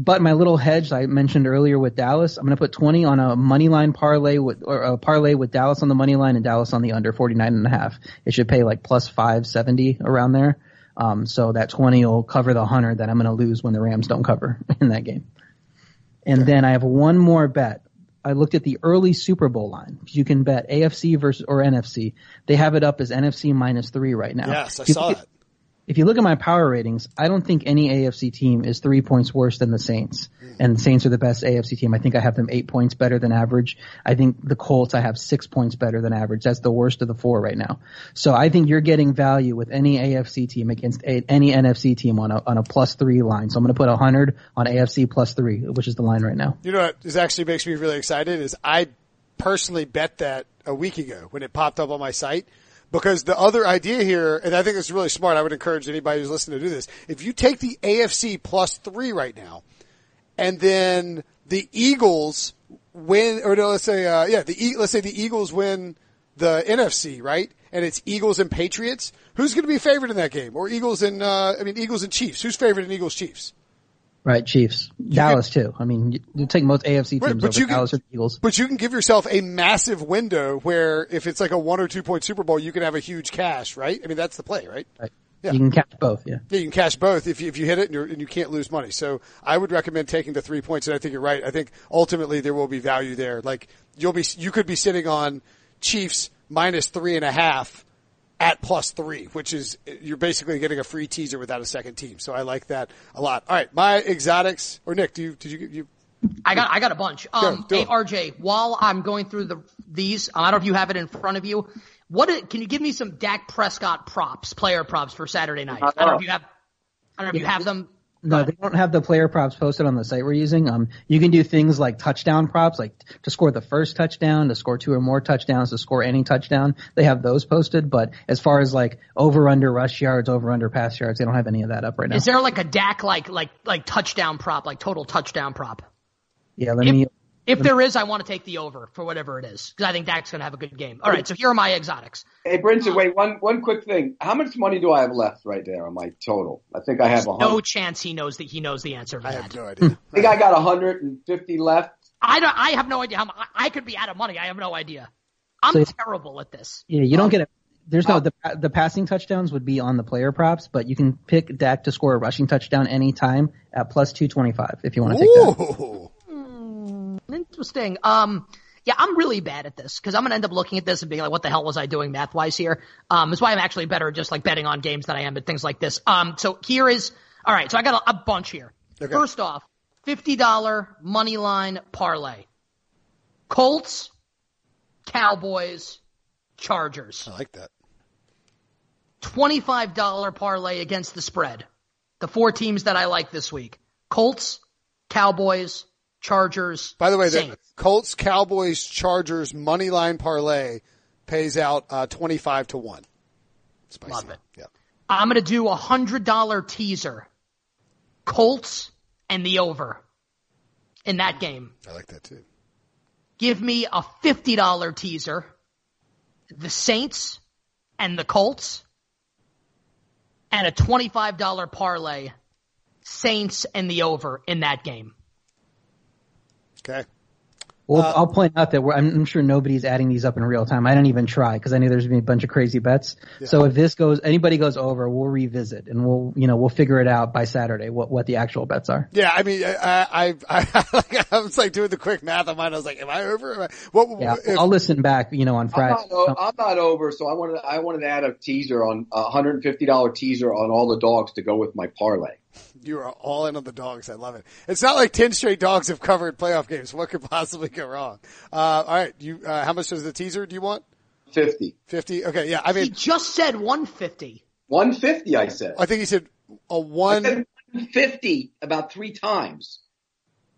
But my little hedge I mentioned earlier with Dallas, I'm going to put 20 on a money line parlay with, or a parlay with Dallas on the money line and Dallas on the under 49 and a half. It should pay like plus 570 around there. Um, so that 20 will cover the 100 that I'm going to lose when the Rams don't cover in that game. And then I have one more bet. I looked at the early Super Bowl line. You can bet AFC versus or NFC. They have it up as NFC minus three right now. Yes, I saw that. If you look at my power ratings, I don't think any AFC team is three points worse than the Saints. And the Saints are the best AFC team. I think I have them eight points better than average. I think the Colts I have six points better than average. That's the worst of the four right now. So I think you're getting value with any AFC team against a, any NFC team on a on a plus three line. So I'm going to put hundred on AFC plus three, which is the line right now. You know what is actually makes me really excited is I personally bet that a week ago when it popped up on my site. Because the other idea here, and I think it's really smart, I would encourage anybody who's listening to do this. If you take the AFC plus three right now, and then the Eagles win, or no, let's say, uh, yeah, the let's say the Eagles win the NFC, right? And it's Eagles and Patriots. Who's going to be favored in that game? Or Eagles and, uh, I mean, Eagles and Chiefs. Who's favored in Eagles Chiefs? Right, Chiefs, Dallas too. I mean, you, you take most AFC teams Right, but over you can- Dallas or the Eagles. But you can give yourself a massive window where if it's like a one or two point Super Bowl, you can have a huge cash, right? I mean, that's the play, right? Right. Yeah. You can cash both. Yeah. Yeah, you can cash both if you, if you hit it and, you're, and you can't lose money. So I would recommend taking the three points, and I think you're right. I think ultimately there will be value there. Like you'll be, you could be sitting on Chiefs minus three and a half at plus three, which is you're basically getting a free teaser without a second team. So I like that a lot. All right, my exotics or Nick, do you did you you I got I got a bunch. Um, do hey. RJ, while I'm going through the these, I don't know if you have it in front of you. What can you give me some Dak Prescott props, player props for Saturday night? I don't know if you have. I don't know if you have them. No, they don't have the player props posted on the site we're using. Um, you can do things like touchdown props, like to score the first touchdown, to score two or more touchdowns, to score any touchdown. They have those posted, but as far as like over under rush yards, over under pass yards, they don't have any of that up right now. Is there like a Dak like like like touchdown prop, like total touchdown prop? yeah, let me. If there is, I want to take the over for whatever it is because I think Dak's going to have a good game. All right, so here are my exotics. Hey, Brinson, wait, one, one quick thing. How much money do I have left right there on my total? I think I have a No chance he knows that he knows the answer I that. have no idea. I think I got 150 left. I don't. I have no idea how. mu- I, I could be out of money. I have no idea. I'm So- terrible at this. Yeah, you don't um, get it. There's no uh, the the passing touchdowns would be on the player props, but you can pick Dak to score a rushing touchdown anytime at plus two twenty five if you want to take that. Interesting. Um, yeah, I'm really bad at this because I'm gonna end up looking at this and being like, "What the hell was I doing math wise here?" Um, that's why I'm actually better at just like betting on games than I am at things like this. Um, so here is all right. So I got a, a bunch here. Okay. First off, fifty dollar money line parlay. Colts, Cowboys, Chargers. I like that. Twenty-five dollar parlay against the spread. The four teams that I like this week: Colts, Cowboys, Chargers. By the way, the Colts, Cowboys, Chargers money line parlay pays out uh, twenty five to one. Spicy. Love it. Yeah. I'm gonna do a hundred dollar teaser. Colts and the over in that game. I like that too. Give me a fifty dollar teaser. The Saints and the Colts. and a $25 parlay Saints and the over in that game. Okay. Well, uh, I'll point out that we're, I'm, I'm sure nobody's adding these up in real time. I don't even try because I knew there's gonna be a bunch of crazy bets. So if this goes, anybody goes over, we'll revisit and we'll, you know, we'll figure it out by Saturday what what the actual bets are. Yeah, I mean, I, I, I, I was like doing the quick math on mine. I was like, am I over? Am I, what, Yeah, if- I'll listen back, you know, on I'm Friday. not, o- I'm not over, so I wanted I wanted to add a teaser on a hundred and fifty dollar teaser on all the dogs to go with my parlay. You are all in on the dogs. I love it. It's not like 10 straight dogs have covered playoff games. What could possibly go wrong? Uh, all right. You, uh, how much is the teaser? Do you want? Fifty. 50? Okay. Yeah. I mean, He just said 150. One fifty, I said. I think he said a I one. said 150 about three times.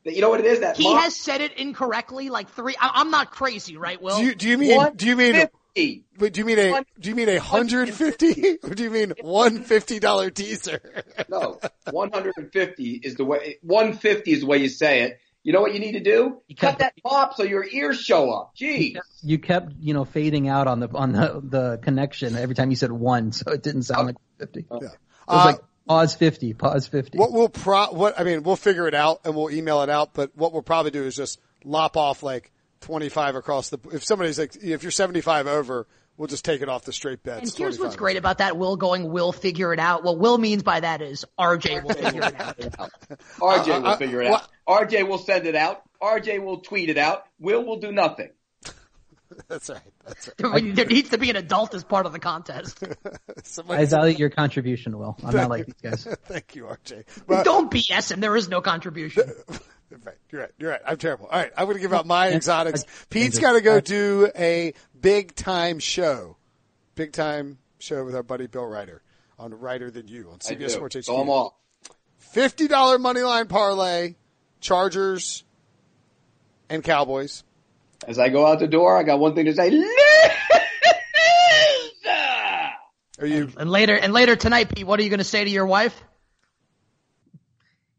But You know what it is? That He mock- has said it incorrectly like three. I, I'm not crazy, right, Will? do you, do you mean, do you mean, 150. Wait, do you mean a, do you mean a hundred fifty or do you mean one fifty dollar teaser? No, 150 is the way. 150 is the way you say it. You know what you need to do? You Cut cut- that pop so your ears show up. Jeez. You kept, you know, fading out on the on the the connection every time you said one, so it didn't sound like 50. Yeah. It was Uh, like pause 50, pause 50. What we'll pro, what, I mean, we'll figure it out and we'll email it out, but what we'll probably do is just lop off like 25 across the, if somebody's like, if you're 75 over, we'll just take it off the straight bets. and here's 25. what's great about that Will going, Will figure it out. What Will means by that is RJ will figure it out. RJ will figure it out. RJ will send it out. RJ will tweet it out. Will will do nothing. That's right. That's right. there needs to be an adult as part of the contest. I value your contribution, Will. I'm not like these guys. Thank you, RJ. But, Don't BS him. There is no contribution. right, you're right. You're right. I'm terrible. All right. I'm going to give out my exotics. I- Pete's I- got to go do a big time show. Big time show with our buddy Bill Reiter on Reiter Than You on I. CBS Sports HQ. So I'm off. $50 money line parlay, Chargers and Cowboys. As I go out the door, I got one thing to say. Loser! Are you? And later, and later tonight, Pete, what are you going to say to your wife?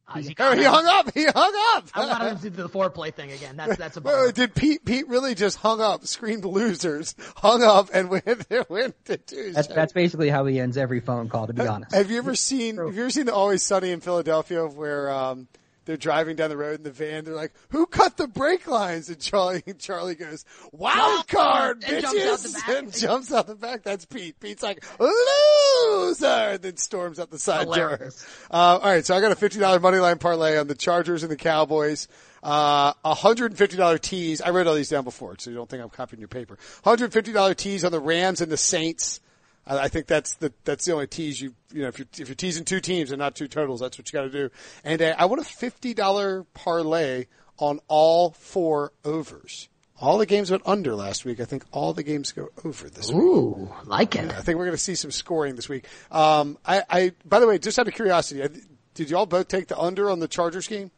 Uh, he, Oh, he hung up. He hung up. I want him to do the foreplay thing again. That's that's a bummer. did Pete? Pete really just hung up, screamed losers, hung up, and went went to Tuesday. That's that's basically how he ends every phone call. To be honest, Have you ever seen? Have you ever seen the Always Sunny in Philadelphia where um, they're driving down the road in the van? They're like, "Who cut the brake lines?" And Charlie Charlie goes, "Wild card, And bitches!" jumps out the back. and jumps out the back. That's Pete. Pete's like, "Loser!" And then storms out the side door. Uh, all right, so I got a fifty dollar money line parlay on the Chargers and the Cowboys. Uh, a hundred and fifty dollar tease. I wrote all these down before, so you don't think I'm copying your paper. Hundred and fifty dollar tease on the Rams and the Saints. I, think that's the that's the only tease you you know if you're if you're teasing two teams and not two totals, that's what you got to do. And uh, I want a fifty dollar parlay on all four overs. All the games went under last week. I think all the games go over this week. Ooh, like it. I think we're going to see some scoring this week. Um, I, I, by the way, just out of curiosity, I- did y'all both take the under on the Chargers game?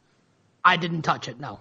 I didn't touch it. No.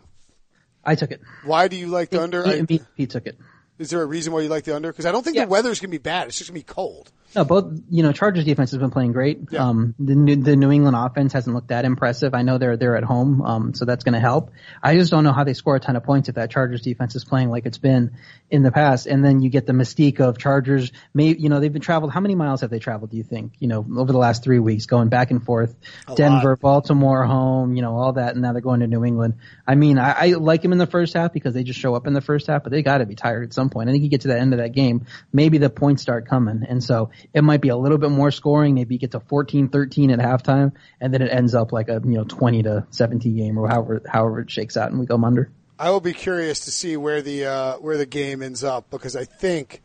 I took it. Why do you like the under? He, Pete took it. Is there a reason why you like the under? Because I don't think Yeah. the weather's going to be bad. It's just going to be cold. No, both you know Chargers defense has been playing great. Yeah. Um, the New, the New England offense hasn't looked that impressive. I know they're they're at home, um, so that's going to help. I just don't know how they score a ton of points if that Chargers defense is playing like it's been in the past. And then you get the mystique of Chargers. May you know they've been traveled. How many miles have they traveled? Do you think you know over the last three weeks, going back and forth, Denver, Baltimore, home, you know all that, and now they're going to New England. I mean, I, I like them in the first half because they just show up in the first half, but they got to be tired at some point. I think you get to the end of that game, maybe the points start coming, and so it might be a little bit more scoring. Maybe get to 14-13 at halftime, and then it ends up like a you know 20 to 17 game or however however it shakes out, and we go under. I will be curious to see where the uh, where the game ends up because I think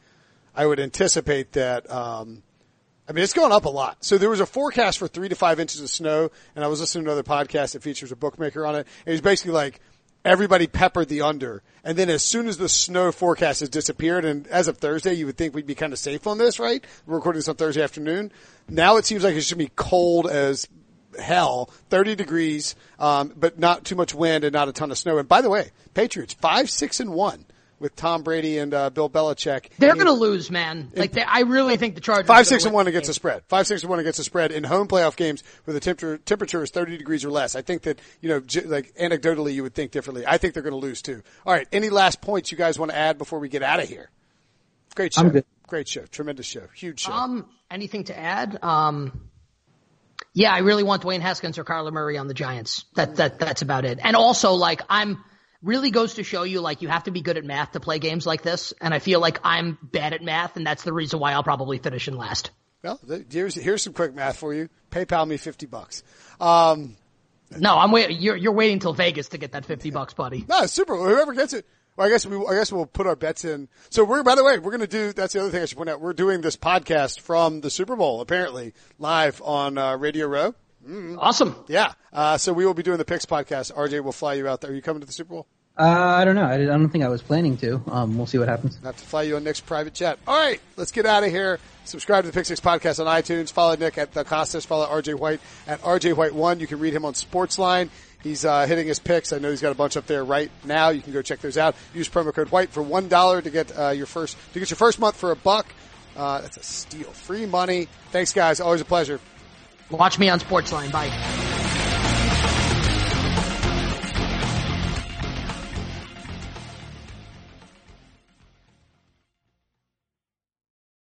I would anticipate that. Um, I mean, it's going up a lot. So there was a forecast for three to five inches of snow, and I was listening to another podcast that features a bookmaker on it. And he's basically like everybody peppered the under, and then as soon as the snow forecast has disappeared, and as of Thursday, you would think we'd be kind of safe on this, right? We're recording this on Thursday afternoon. Now it seems like it should be cold as hell, 30 degrees, um, but not too much wind and not a ton of snow. And by the way, Patriots five, six, and one with Tom Brady and uh, Bill Belichick. They're going to lose, man. Like they, I really think the Chargers Five, six, and one against game. the spread. Five, six, and one against the spread in home playoff games where the temperature, temperature is 30 degrees or less. I think that, you know, j- like anecdotally you would think differently. I think they're going to lose too. All right. Any last points you guys want to add before we get out of here? Great show. I'm good. Great show. Tremendous show. Huge show. Um, anything to add? Um, Yeah, I really want Dwayne Haskins or Kyler Murray on the Giants. That that that's about it. And also, like, I'm really goes to show you, like, you have to be good at math to play games like this. And I feel like I'm bad at math, and that's the reason why I'll probably finish in last. Well, here's here's some quick math for you. PayPal me fifty bucks. Um, no, I'm waiting. You're you're waiting till Vegas to get that fifty bucks, buddy. No, Super Whoever gets it. Well, I guess we, I guess we'll put our bets in. So we're, by the way, we're going to do, that's the other thing I should point out. We're doing this podcast from the Super Bowl, apparently, live on, uh, Radio Row. Mm-hmm. Awesome. Yeah. Uh, so we will be doing the picks podcast. RJ will fly you out there. Are you coming to the Super Bowl? Uh, I don't know. I, don't think I was planning to. Um, we'll see what happens. I have to fly you on Nick's private jet. All right, let's get out of here. Subscribe to the Pick Six podcast on iTunes. Follow Nick at the Kostos. Follow RJ White at RJ White One. You can read him on Sportsline. He's uh, hitting his picks. I know he's got a bunch up there right now. You can go check those out. Use promo code White for one dollar to get uh, your first to get your first month for a buck. Uh, that's a steal. Free money. Thanks, guys. Always a pleasure. Watch me on Sportsline. Bye.